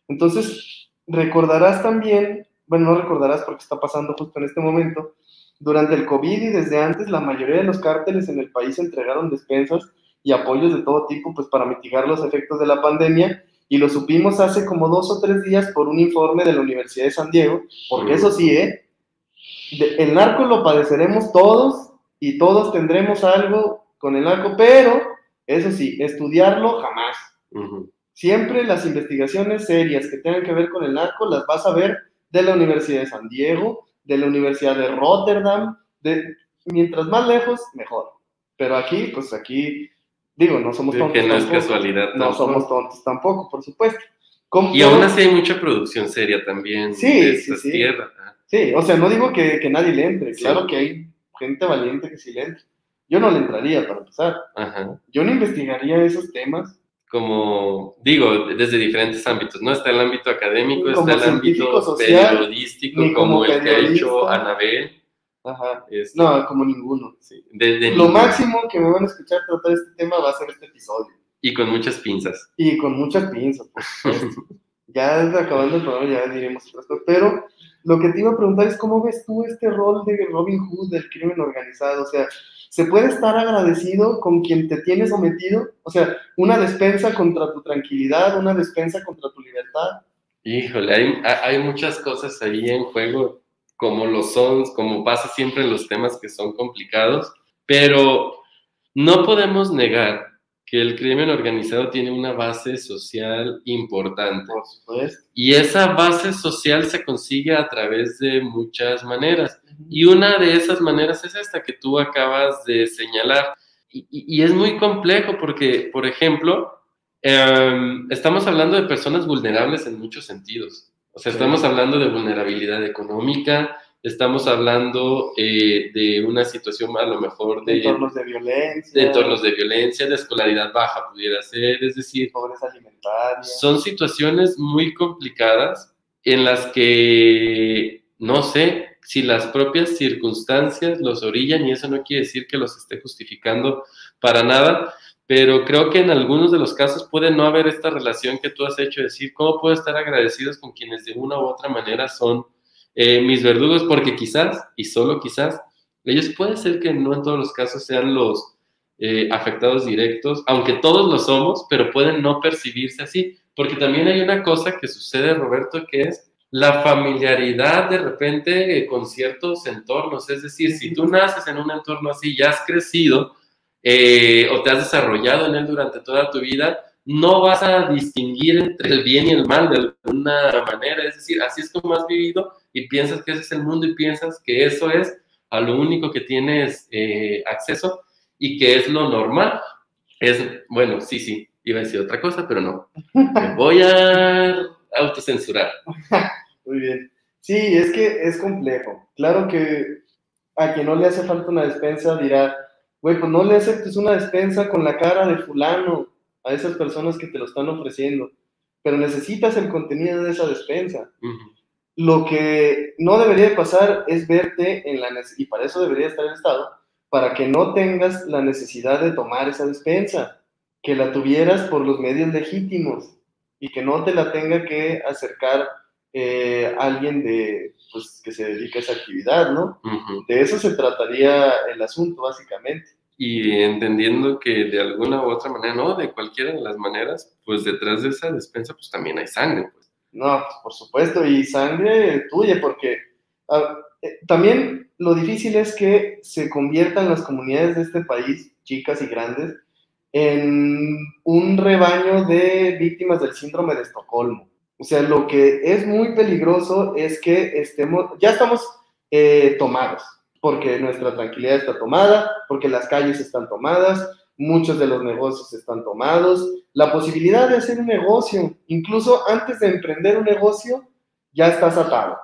Entonces, recordarás también, bueno, no recordarás porque está pasando justo en este momento, durante el COVID y desde antes la mayoría de los cárteles en el país entregaron despensas y apoyos de todo tipo pues para mitigar los efectos de la pandemia y lo supimos hace como dos o tres días por un informe de la Universidad de San Diego, porque eso sí, ¿eh? El narco lo padeceremos todos y todos tendremos algo con el narco, pero eso sí, estudiarlo jamás. Siempre las investigaciones serias que tengan que ver con el narco las vas a ver de la Universidad de San Diego, de la Universidad de Rotterdam, de, mientras más lejos, mejor. Pero aquí, pues aquí, digo, no somos Sí, tontos. que no es tampoco. casualidad. No tampoco. somos tontos tampoco, por supuesto. ¿Cómo- Y aún así hay mucha producción seria también Sí, de sí, estas sí. tierras. Sí, o sea, no digo que, que nadie le entre, Sí. claro que hay gente valiente que sí le entre. Yo no le entraría para empezar. Ajá. Yo no investigaría esos temas. Como digo, desde diferentes ámbitos, ¿no? Está el ámbito académico, Como está el ámbito social, periodístico, como, como el que ha hecho. Anabel. Ajá. este, No, como ninguno. sí, Lo máximo que me van a escuchar tratar este tema va a ser este episodio. Y con muchas pinzas. Y con muchas pinzas, supuesto. ya acabando el programa ya diremos otras cosas. Pero lo que te iba a preguntar es cómo ves tú este rol de Robin Hood del crimen organizado. O sea, ¿se puede estar agradecido con quien te tiene sometido? O sea, una despensa contra tu tranquilidad, una despensa contra tu libertad. Híjole, hay, hay muchas cosas ahí en juego, como lo son, como pasa siempre en los temas que son complicados, pero no podemos negar que el crimen organizado tiene una base social importante. Por supuesto. Y esa base social se consigue a través de muchas maneras. Y una de esas maneras es esta que tú acabas de señalar. Y, y- es muy complejo porque, por ejemplo, em, estamos hablando de personas vulnerables en muchos sentidos. O sea, Sí. estamos hablando de vulnerabilidad económica, estamos hablando eh, de una situación a lo mejor de entornos de violencia, de entornos de violencia, de escolaridad baja pudiera ser, es decir, pobreza alimentaria. son situaciones muy complicadas en las que no sé si las propias circunstancias los orillan y eso no quiere decir que los esté justificando para nada, pero creo que en algunos de los casos puede no haber esta relación que tú has hecho, decir, ¿cómo puedo estar agradecidos con quienes de una u otra manera son eh, mis verdugos? Porque quizás, y solo quizás, ellos puede ser que no en todos los casos sean los eh, afectados directos, aunque todos lo somos, pero pueden no percibirse así, porque también hay una cosa que sucede, Roberto, que es la familiaridad de repente eh, con ciertos entornos, es decir, si tú naces en un entorno así, ya has crecido eh, o te has desarrollado en él durante toda tu vida, no vas a distinguir entre el bien y el mal de alguna manera, es decir, así es como has vivido y piensas que ese es el mundo y piensas que eso es a lo único que tienes eh, acceso y que es lo normal. Es, bueno, sí, sí, iba a decir otra cosa, pero no. Me voy a autocensurar. Muy bien. Sí, es que es complejo. Claro que a quien no le hace falta una despensa dirá, güey, pues no le aceptes una despensa con la cara de fulano a esas personas que te lo están ofreciendo, pero necesitas el contenido de esa despensa. Lo que no debería de pasar es verte en la y para eso debería estar el Estado, para que no tengas la necesidad de tomar esa despensa, que la tuvieras por los medios legítimos y que no te la tenga que acercar eh, alguien de, pues, que se dedique a esa actividad, ¿no? De eso se trataría el asunto, básicamente. Y entendiendo que de alguna u otra manera, no, de cualquiera de las maneras, pues detrás de esa despensa, pues también hay sangre, pues. No, pues por supuesto, y sangre tuya, porque ah, eh, también lo difícil es que se conviertan las comunidades de este país, chicas y grandes, en un rebaño de víctimas del síndrome de Estocolmo. O sea, lo que es muy peligroso es que estemos, ya estamos eh, tomados, porque nuestra tranquilidad está tomada, porque las calles están tomadas, muchos de los negocios están tomados, la posibilidad de hacer un negocio, incluso antes de emprender un negocio, ya estás atado.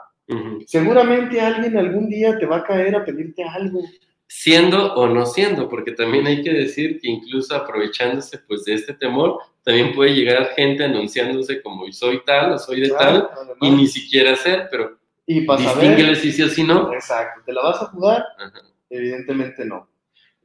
Seguramente alguien algún día te va a caer a pedirte algo. Siendo o no siendo, porque también hay que decir que incluso aprovechándose pues de este temor, también puede llegar gente anunciándose como soy tal o soy de tal y ni siquiera ser, pero y distinguele si sí o si no. Exacto, ¿te la vas a jugar? Evidentemente no.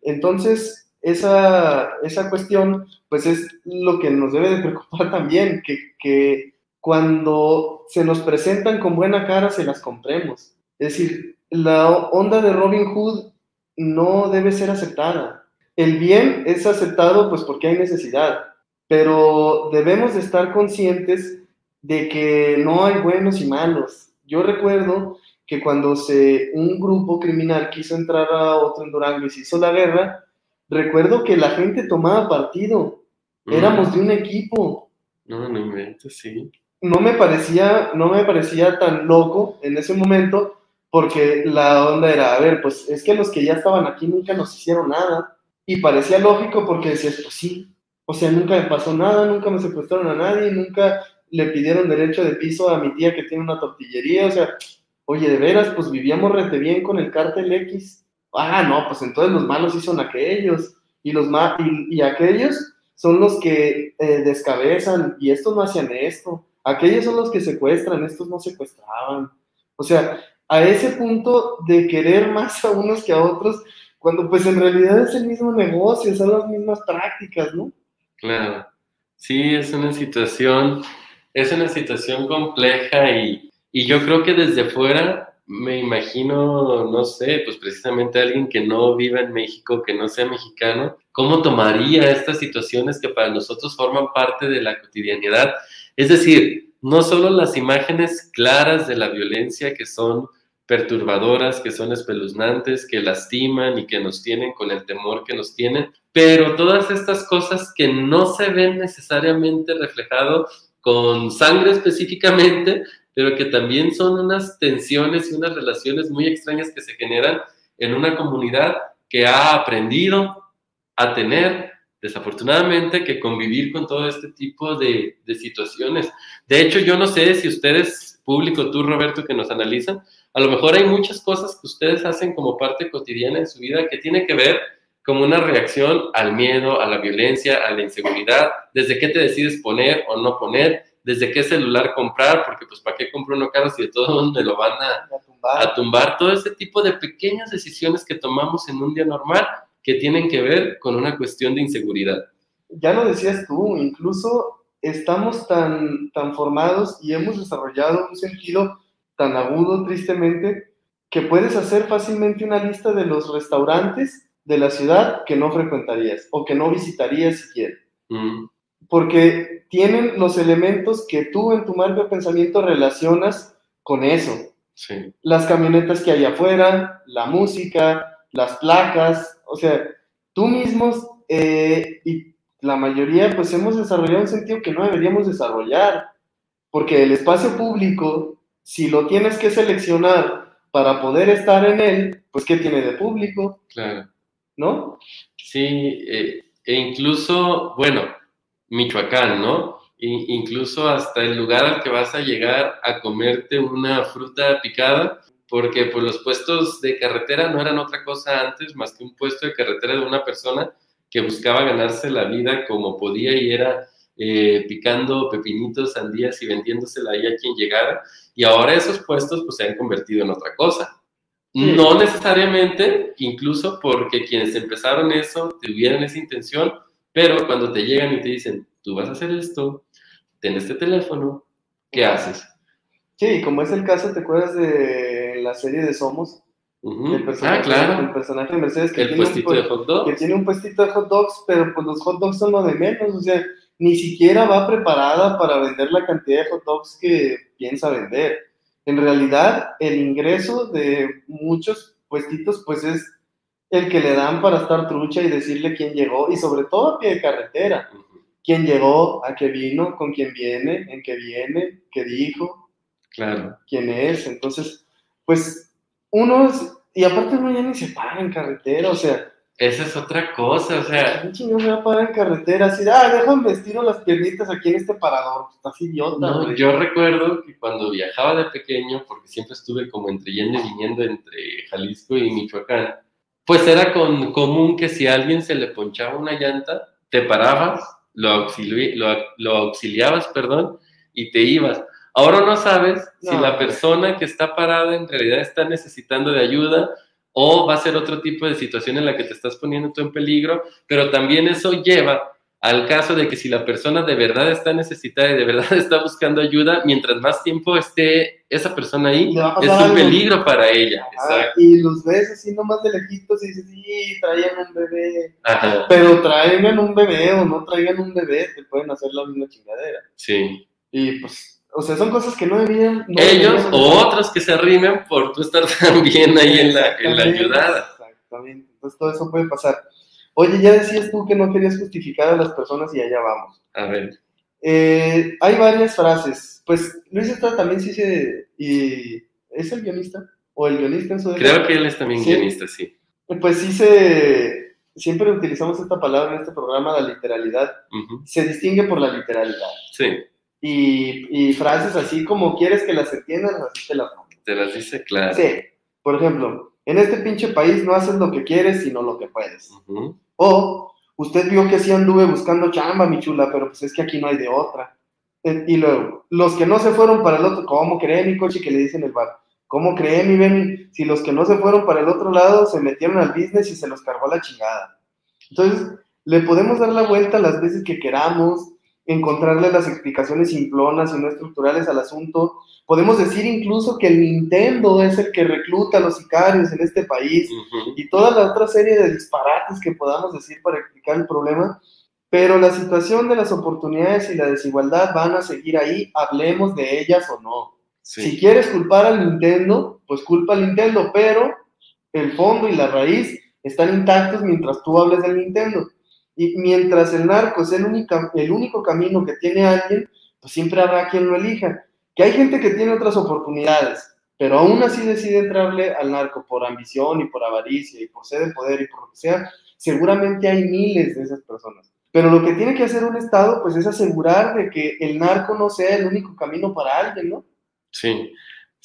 Entonces, esa, esa cuestión, pues es lo que nos debe de preocupar también, que, que cuando se nos presentan con buena cara, se las compremos. Es decir, la onda de Robin Hood no debe ser aceptada. El bien es aceptado pues porque hay necesidad, pero debemos de estar conscientes de que no hay buenos y malos. Yo recuerdo que cuando se, un grupo criminal quiso entrar a otro en Durango y se hizo la guerra, recuerdo que la gente tomaba partido. Éramos de un equipo. No, no inventes, sí. No me parecía, no me parecía tan loco en ese momento, porque la onda era, a ver, pues es que los que ya estaban aquí nunca nos hicieron nada. Y parecía lógico porque decías, pues sí. O sea, nunca me pasó nada, nunca me secuestraron a nadie, nunca le pidieron derecho de piso a mi tía que tiene una tortillería. O sea, oye, de veras, pues vivíamos rete bien con el cártel X ah, no, pues entonces los malos sí son aquellos, y, los y, aquellos son los que eh, descabezan, y estos no hacían esto, aquellos son los que secuestran, estos no secuestraban. O sea, a ese punto de querer más a unos que a otros, cuando pues en realidad es el mismo negocio, son las mismas prácticas, ¿no? Claro, sí, es una situación, es una situación compleja y, y yo creo que desde fuera me imagino, no sé, pues precisamente alguien que no viva en México, que no sea mexicano, ¿cómo tomaría estas situaciones que para nosotros forman parte de la cotidianidad? Es decir, no solo las imágenes claras de la violencia que son perturbadoras, que son espeluznantes, que lastiman y que nos tienen con el temor que nos tienen, pero todas estas cosas que no se ven necesariamente reflejado con sangre específicamente, pero que también son unas tensiones y unas relaciones muy extrañas que se generan en una comunidad que ha aprendido a tener, desafortunadamente, que convivir con todo este tipo de, situaciones. De hecho, yo no sé si ustedes, público, tú, Roberto, que nos analizan, a lo mejor hay muchas cosas que ustedes hacen como parte cotidiana en su vida que tiene que ver como una reacción al miedo, a la violencia, a la inseguridad, desde qué te decides poner o no poner, desde qué celular comprar, porque pues para qué compro uno caro si de todo mundo me lo van a, tumbar. todo ese tipo de pequeñas decisiones que tomamos en un día normal que tienen que ver con una cuestión de inseguridad. ya lo decías tú, incluso estamos tan, tan formados y hemos desarrollado un sentido tan agudo, tristemente, que puedes hacer fácilmente una lista de los restaurantes de la ciudad que no frecuentarías o que no visitarías siquiera. Mm, Porque tienen los elementos que tú en tu marco de pensamiento relacionas con eso. sí, Las camionetas que hay afuera, la música, las placas, o sea, tú mismos eh, y la mayoría pues hemos desarrollado un sentido que no deberíamos desarrollar. Porque el espacio público, si lo tienes que seleccionar para poder estar en él, pues ¿qué tiene de público? claro. ¿No? Sí, eh, e incluso, bueno, Michoacán, ¿no? Incluso hasta el lugar al que vas a llegar a comerte una fruta picada, porque pues los puestos de carretera no eran otra cosa antes más que un puesto de carretera de una persona que buscaba ganarse la vida como podía y era eh, picando pepinitos, sandías y vendiéndosela ahí a quien llegara. Y ahora esos puestos pues se han convertido en otra cosa. No necesariamente, incluso porque quienes empezaron eso tuvieran esa intención, pero cuando te llegan y te dicen, tú vas a hacer esto, ten este teléfono, ¿qué haces? Sí, como es el caso, ¿te acuerdas de la serie de Somos? Ujú. El personaje, Ah, claro. el personaje de Mercedes que tiene, un, de hot dogs. que tiene un puestito de hot dogs, pero pues los hot dogs son lo de menos, o sea, ni siquiera va preparada para vender la cantidad de hot dogs que piensa vender. En realidad, el ingreso de muchos puestitos, pues es el que le dan para estar trucha y decirle quién llegó, y sobre todo a pie de carretera, quién llegó, a qué vino, con quién viene, en qué viene, qué dijo, Claro. quién es. Entonces, pues uno, es- y aparte uno ya ni se para en carretera, o sea, Esa es otra cosa, o sea, ¿quién chingón se va a parar en carretera? Así, ah, déjame estiro las piernitas aquí en este parador, estás idiota, no, yo recuerdo que cuando viajaba de pequeño, porque siempre estuve como entre yendo y viniendo entre Jalisco y Michoacán, pues era con, común que si a alguien se le ponchaba una llanta, te parabas, lo, auxili- lo, lo auxiliabas, perdón, y te ibas. Ahora no sabes si la persona que está parada en realidad está necesitando de ayuda o va a ser otro tipo de situación en la que te estás poniendo tú en peligro, pero también eso lleva al caso de que si la persona de verdad está necesitada y de verdad está buscando ayuda, mientras más tiempo esté esa persona ahí, es un algo. peligro para ella. Ah, y los ves así nomás de lejitos y dices, sí, traían un bebé. Ajá, Pero traigan un bebé o no traigan un bebé, te pueden hacer la misma chingadera. sí. Y pues, o sea, son cosas que no deberían. no Ellos o otros que se arrimen por tú estar también ahí en la, en la ayudada. Exactamente. Entonces todo eso puede pasar. Oye, ya decías tú que no querías justificar a las personas y allá vamos. A ver, Eh, hay varias frases. Pues Luis Estrada también sí se... Y, ¿Es el guionista? ¿O el guionista en su creo que él es también Sí. guionista, sí. Pues sí se... Siempre utilizamos esta palabra en este programa, la literalidad. Ujú, Se distingue por la literalidad. Sí, Y, y frases así como quieres que las entiendan, así te las mando. te las dice claro. Sí. Por ejemplo, en este pinche país no haces lo que quieres, sino lo que puedes. Ujú, O usted vio que sí anduve buscando chamba, mi chula, pero pues es que aquí no hay de otra. Y luego, los que no se fueron para el otro, ¿cómo cree mi coche que le dicen el bar? ¿Cómo cree mi Benny? Si los que no se fueron para el otro lado se metieron al business y se los cargó la chingada. Entonces, le podemos dar la vuelta las veces que queramos, encontrarle las explicaciones simplonas y no estructurales al asunto. Podemos decir incluso que el Nintendo es el que recluta a los sicarios en este país y toda la otra serie de disparates que podamos decir para explicar el problema, pero la situación de las oportunidades y la desigualdad van a seguir ahí, hablemos de ellas o no. Si quieres culpar al Nintendo, pues culpa al Nintendo, pero el fondo y la raíz están intactos mientras tú hables del Nintendo. Y mientras el narco es el, única, el único camino que tiene alguien, pues siempre habrá quien lo elija. Que hay gente que tiene otras oportunidades, pero aún así decide entrarle al narco por ambición y por avaricia y por sed de poder y por lo que sea, seguramente hay miles de esas personas. Pero lo que tiene que hacer un Estado, pues es asegurar de que el narco no sea el único camino para alguien, ¿no? sí.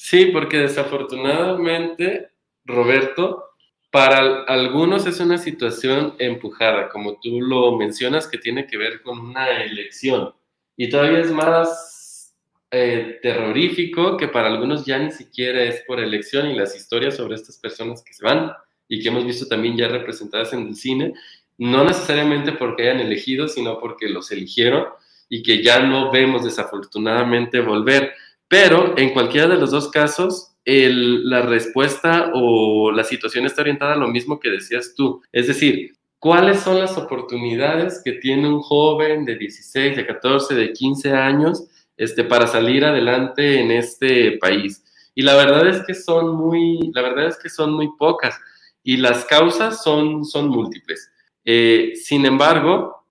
Sí, porque desafortunadamente, Roberto, para al- algunos es una situación empujada, como tú lo mencionas, que tiene que ver con una elección. Y todavía es más eh, terrorífico que para algunos ya ni siquiera es por elección y las historias sobre estas personas que se van y que hemos visto también ya representadas en el cine, no necesariamente porque hayan elegido, sino porque los eligieron y que ya no vemos desafortunadamente volver. Pero en cualquiera de los dos casos, la respuesta o la situación está orientada a lo mismo que decías tú. Es decir, ¿cuáles son las oportunidades que tiene un joven de 16, de 14, de 15 años este, para salir adelante en este país? Y la verdad es que son muy, la verdad es que son muy pocas y las causas son, son múltiples. Eh, sin embargo,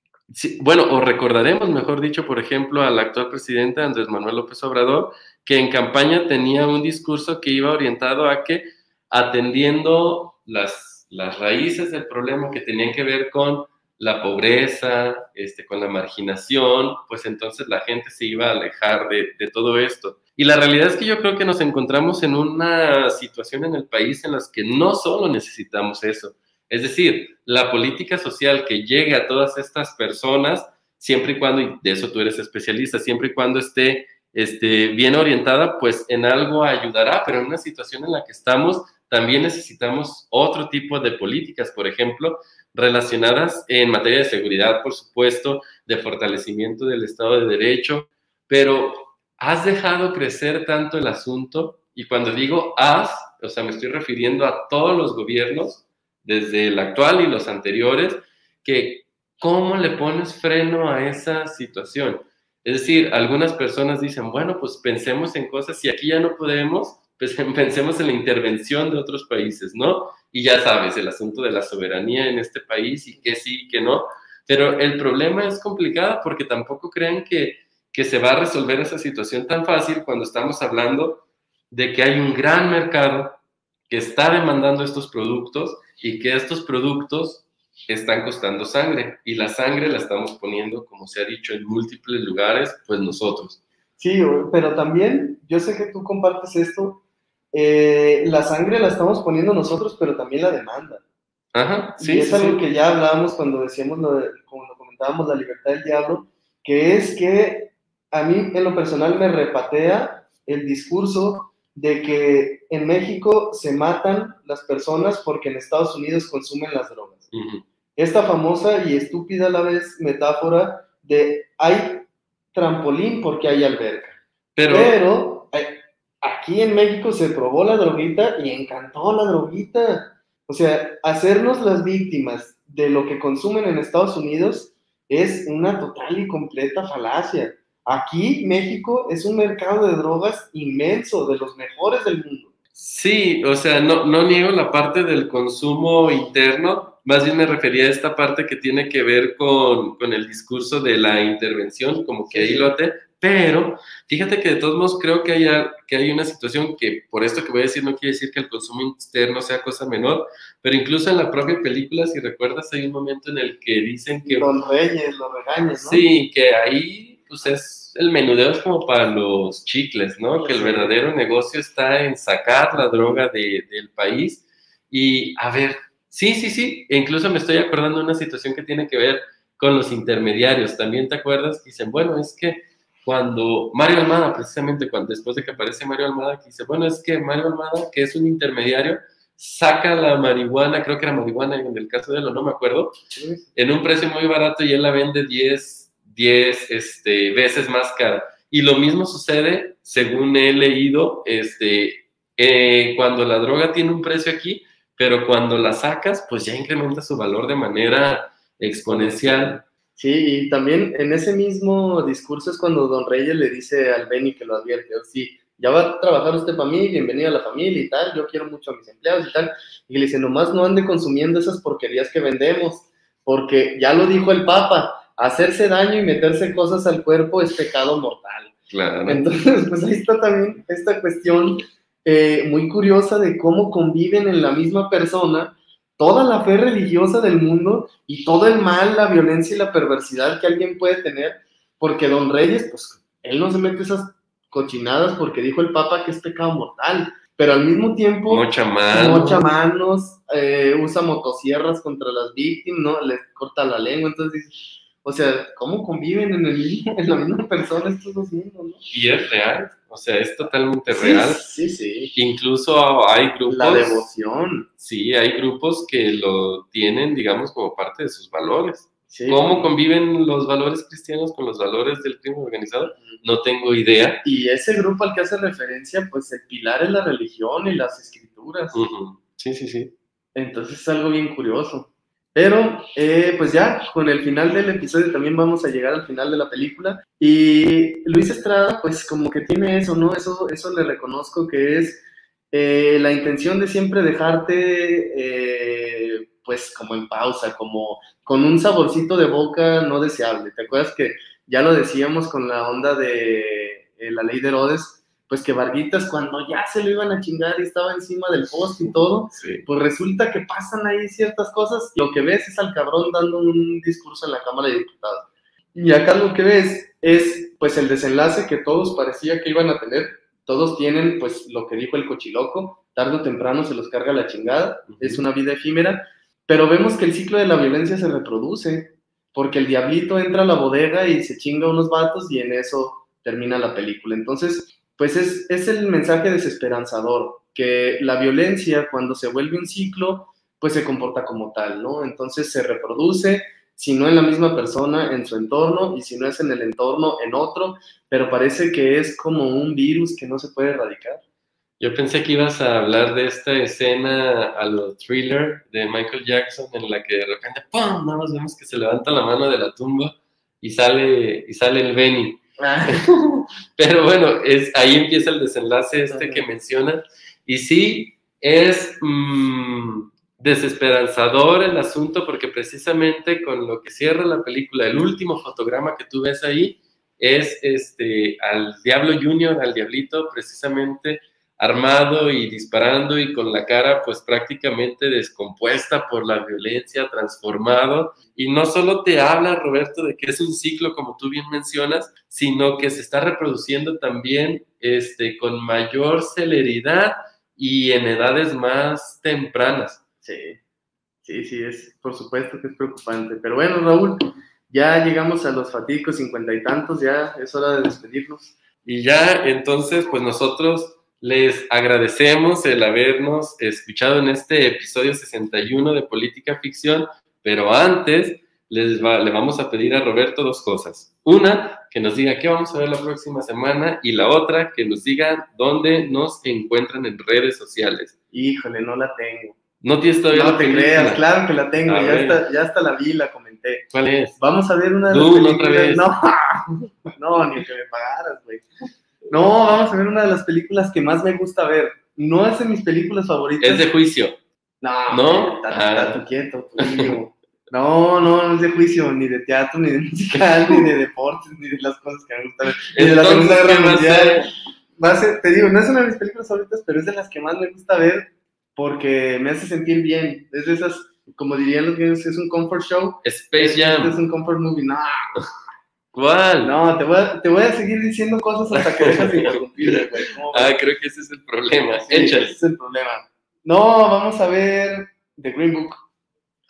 bueno, o recordaremos, mejor dicho, por ejemplo, al actual presidente Andrés Manuel López Obrador, que en campaña tenía un discurso que iba orientado a que atendiendo las, las raíces del problema que tenían que ver con la pobreza, este, con la marginación, pues entonces la gente se iba a alejar de, de, todo esto. Y la realidad es que yo creo que nos encontramos en una situación en el país en la que no solo necesitamos eso, es decir, la política social que llegue a todas estas personas, siempre y cuando, y de eso tú eres especialista, siempre y cuando esté este, bien orientada, pues en algo ayudará, pero en una situación en la que estamos, también necesitamos otro tipo de políticas, por ejemplo, relacionadas en materia de seguridad, por supuesto, de fortalecimiento del Estado de Derecho, pero has dejado crecer tanto el asunto, y cuando digo has, o sea, me estoy refiriendo a todos los gobiernos, desde el actual y los anteriores, que cómo le pones freno a esa situación. Es decir, algunas personas dicen, bueno, pues pensemos en cosas, si aquí ya no podemos, pues pensemos en la intervención de otros países, ¿no? Y ya sabes, el asunto de la soberanía en este país y que sí y que no. Pero el problema es complicado porque tampoco crean que, que se va a resolver esa situación tan fácil cuando estamos hablando de que hay un gran mercado que está demandando estos productos y que estos productos están costando sangre y la sangre la estamos poniendo, como se ha dicho, en múltiples lugares, pues nosotros. Sí, pero también, yo sé que tú compartes esto, eh, la sangre la estamos poniendo nosotros, pero también la demanda. Ajá, sí. Y es algo que ya hablábamos cuando decíamos, lo cuando comentábamos la libertad del diablo, que es que a mí en lo personal me repatea el discurso de que en México se matan las personas porque en Estados Unidos consumen las drogas. Esta famosa y estúpida a la vez metáfora de hay trampolín porque hay alberca. Pero, eh, aquí en México se probó la droguita y encantó la droguita. O sea, hacernos las víctimas de lo que consumen en Estados Unidos es una total y completa falacia. Aquí México es un mercado de drogas inmenso, de los mejores del mundo. Sí, o sea, no, no niego la parte del consumo interno, más bien me refería a esta parte que tiene que ver con, con el discurso de la intervención, como que ahí lo até, pero fíjate que de todos modos creo que hay, que hay una situación que, por esto que voy a decir, no quiere decir que el consumo interno sea cosa menor, pero incluso en la propia película, si recuerdas, hay un momento en el que dicen que... Don Reyes lo regaña, ¿no? Sí, que ahí pues es el menudeo es como para los chicles, ¿no? Que el verdadero negocio está en sacar la droga del país. Y a ver, sí, sí, sí, e incluso me estoy acordando de una situación que tiene que ver con los intermediarios. También te acuerdas que dicen, bueno, es que cuando Mario Almada, precisamente cuando después de que aparece Mario Almada, que dice, bueno, es que Mario Almada, que es un intermediario, saca la marihuana, creo que era marihuana en el caso de él, no me acuerdo, en un precio muy barato y él la vende 10 10 este, veces más cara. Y lo mismo sucede, según he leído, este, eh, cuando la droga tiene un precio aquí, pero cuando la sacas, pues ya incrementa su valor de manera exponencial. Sí, y también en ese mismo discurso es cuando Don Reyes le dice al Benny que lo advierte, oh, sí, ya va a trabajar usted para mí, bienvenido a la familia y tal, yo quiero mucho a mis empleados y tal. Y le dice, nomás no ande consumiendo esas porquerías que vendemos, porque ya lo dijo el Papa, hacerse daño y meterse cosas al cuerpo es pecado mortal. Claro. Entonces, pues ahí está también esta cuestión eh, muy curiosa de cómo conviven en la misma persona toda la fe religiosa del mundo y todo el mal, la violencia y la perversidad que alguien puede tener, porque don Reyes, pues él no se mete esas cochinadas porque dijo el Papa que es pecado mortal, pero al mismo tiempo mocha manos, mocha manos eh, usa motosierras contra las víctimas, ¿no? Les corta la lengua, entonces O sea, ¿cómo conviven en, el, en la misma persona estos dos mundos, no? Y es real, o sea, es totalmente real. Sí, sí. Incluso hay grupos. La devoción. Sí, hay grupos que lo tienen, digamos, como parte de sus valores. Sí. ¿Cómo conviven los valores cristianos con los valores del crimen organizado? No tengo idea. Y ese grupo al que hace referencia, pues el pilar es la religión y las escrituras. Sí, sí, sí. Entonces es algo bien curioso. Pero, eh, pues ya, con el final del episodio también vamos a llegar al final de la película. Y Luis Estrada, pues como que tiene eso, ¿no? Eso, eso le reconozco que es eh, la intención de siempre dejarte, eh, pues como en pausa, como con un saborcito de boca no deseable. ¿Te acuerdas que ya lo decíamos con la onda de la ley de Herodes? Pues que Varguitas cuando ya se lo iban a chingar y estaba encima del poste y todo, Sí. pues resulta que pasan ahí ciertas cosas. Lo que ves es al cabrón dando un discurso en la Cámara de Diputados. Y acá lo que ves es pues el desenlace que todos parecía que iban a tener. Todos tienen pues lo que dijo el cochiloco, tarde o temprano se los carga la chingada, es una vida efímera, pero vemos que el ciclo de la violencia se reproduce, porque el diablito entra a la bodega y se chinga unos vatos y en eso termina la película. Entonces, pues es, es el mensaje desesperanzador, que la violencia cuando se vuelve un ciclo, pues se comporta como tal, ¿no? Entonces se reproduce, si no en la misma persona, en su entorno, y si no es en el entorno, en otro, pero parece que es como un virus que no se puede erradicar. Yo pensé que ibas a hablar de esta escena a lo thriller de Michael Jackson en la que de repente ¡pum! nada más vemos que se levanta la mano de la tumba y sale, y sale el Benny. Pero bueno, es, ahí empieza el desenlace este Ajá. que mencionas. Y sí, es mm, desesperanzador el asunto porque precisamente con lo que cierra la película, el último fotograma que tú ves ahí es este, al Diablo Junior, al Diablito, precisamente armado y disparando y con la cara pues prácticamente descompuesta por la violencia, transformado. Y no solo te habla, Roberto, de que es un ciclo, como tú bien mencionas, sino que se está reproduciendo también este, con mayor celeridad y en edades más tempranas. Sí, sí, sí, es por supuesto que es preocupante. Pero bueno, Raúl, ya llegamos a los fatídicos cincuenta y tantos, ya es hora de despedirnos. Y ya entonces, pues nosotros les agradecemos el habernos escuchado en este episodio 61 de Política Ficción, pero antes les va- le vamos a pedir a Roberto dos cosas. Una, que nos diga qué vamos a ver la próxima semana y la otra, que nos diga dónde nos encuentran en redes sociales. Híjole, no la tengo. No tienes todavía No la te película. creas, claro que la tengo, ya hasta, ya hasta la vi, la comenté. ¿Cuál es? Vamos a ver una de las Dune, otra películas. vez. No, no, ni que me pagaras, güey. No, vamos a ver una de las películas que más me gusta ver. No es de mis películas favoritas. Es de juicio. No, ¿No? Está, Ah. quieto, tú. No, no, no es de juicio, ni de teatro, ni de musical, ni de deportes, ni de las cosas que me gustan ver. Ni de la Segunda ¿qué Guerra Mundial. ser? Va a ser, te digo, no es una de mis películas favoritas, pero es de las que más me gusta ver porque me hace sentir bien. Es de esas, como dirían los gringos, es un comfort show. Space es un comfort movie. No, ¿Cuál? no, te voy a, te voy a seguir diciendo cosas hasta que dejas de interrumpirme, güey. Ah, creo que ese es el problema. Sí, Échale. ese es el problema. No, vamos a ver The Green Book.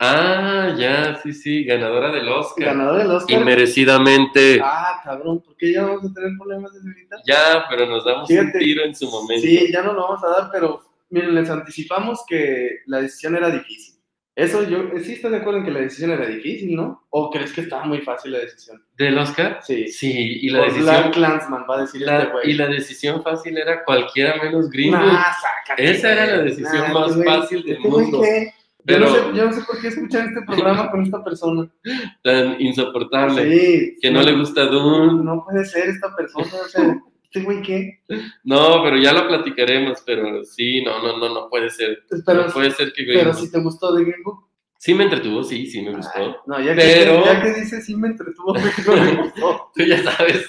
Ah, ya, sí, sí, ganadora del Oscar. Ganador del Oscar. Inmerecidamente. Ah, cabrón, ¿por qué ya vamos a tener problemas desde ahorita? Ya, pero nos damos Fíjate. un tiro en su momento. Sí, ya no lo vamos a dar, pero miren, les anticipamos que la decisión era difícil. Eso yo, sí estoy de acuerdo en que la decisión era difícil, ¿no? ¿O crees que estaba muy fácil la decisión? ¿Del Oscar? Sí. Sí, y la Por decisión. Black Clansman, va a decir la- este güey. y la decisión fácil era cualquiera menos gringo. Nah, sácate, Esa era la decisión Nah, más güey- fácil del este mundo. qué? Pero- Yo, no sé, yo no sé por qué escuchan este programa con esta persona. Tan insoportable. Sí. Que no le gusta Dune. No puede ser esta persona, o sea, ¿este güey qué? No, pero ya lo platicaremos, pero sí, no, no, no, no puede ser. Pero, no puede ser que pero si te gustó The Green Book. Sí me entretuvo, sí, sí me Ay, gustó. no, ya, Pero- que, ya que dices sí me entretuvo, no me gustó. Tú ya sabes.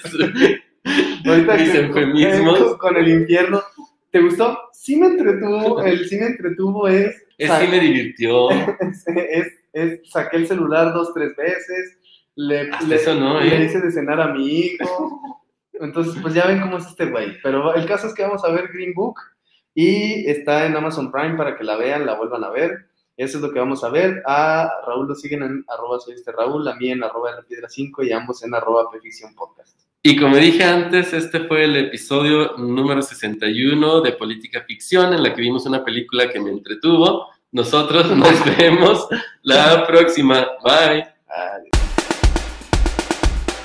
Ahorita Mis que- eufemismos. con, con el infierno. ¿Te gustó? Sí me entretuvo. El sí me entretuvo es. Es sí me divirtió. es, es- es- saqué el celular dos, tres veces. Le, le, eso no, le ¿eh? hice de cenar a mi hijo. Entonces, pues ya ven cómo es este güey. Pero el caso es que vamos a ver Green Book y está en Amazon Prime para que la vean, la vuelvan a ver. Eso es lo que vamos a ver. A Raúl lo siguen en arroba soy este Raúl, a mí en arroba piedra 5 y ambos en arroba Ficción Podcast. Y como dije antes, este fue el episodio número 61 de Política Ficción, en la que vimos una película que me entretuvo. Nosotros nos vemos la próxima. Bye.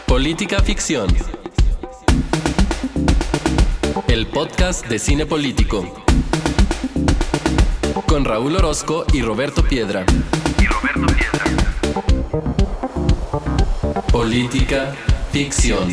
Política Ficción. El podcast de cine político. Con Raúl Orozco y Roberto Piedra. Y Roberto Piedra. Política Ficción.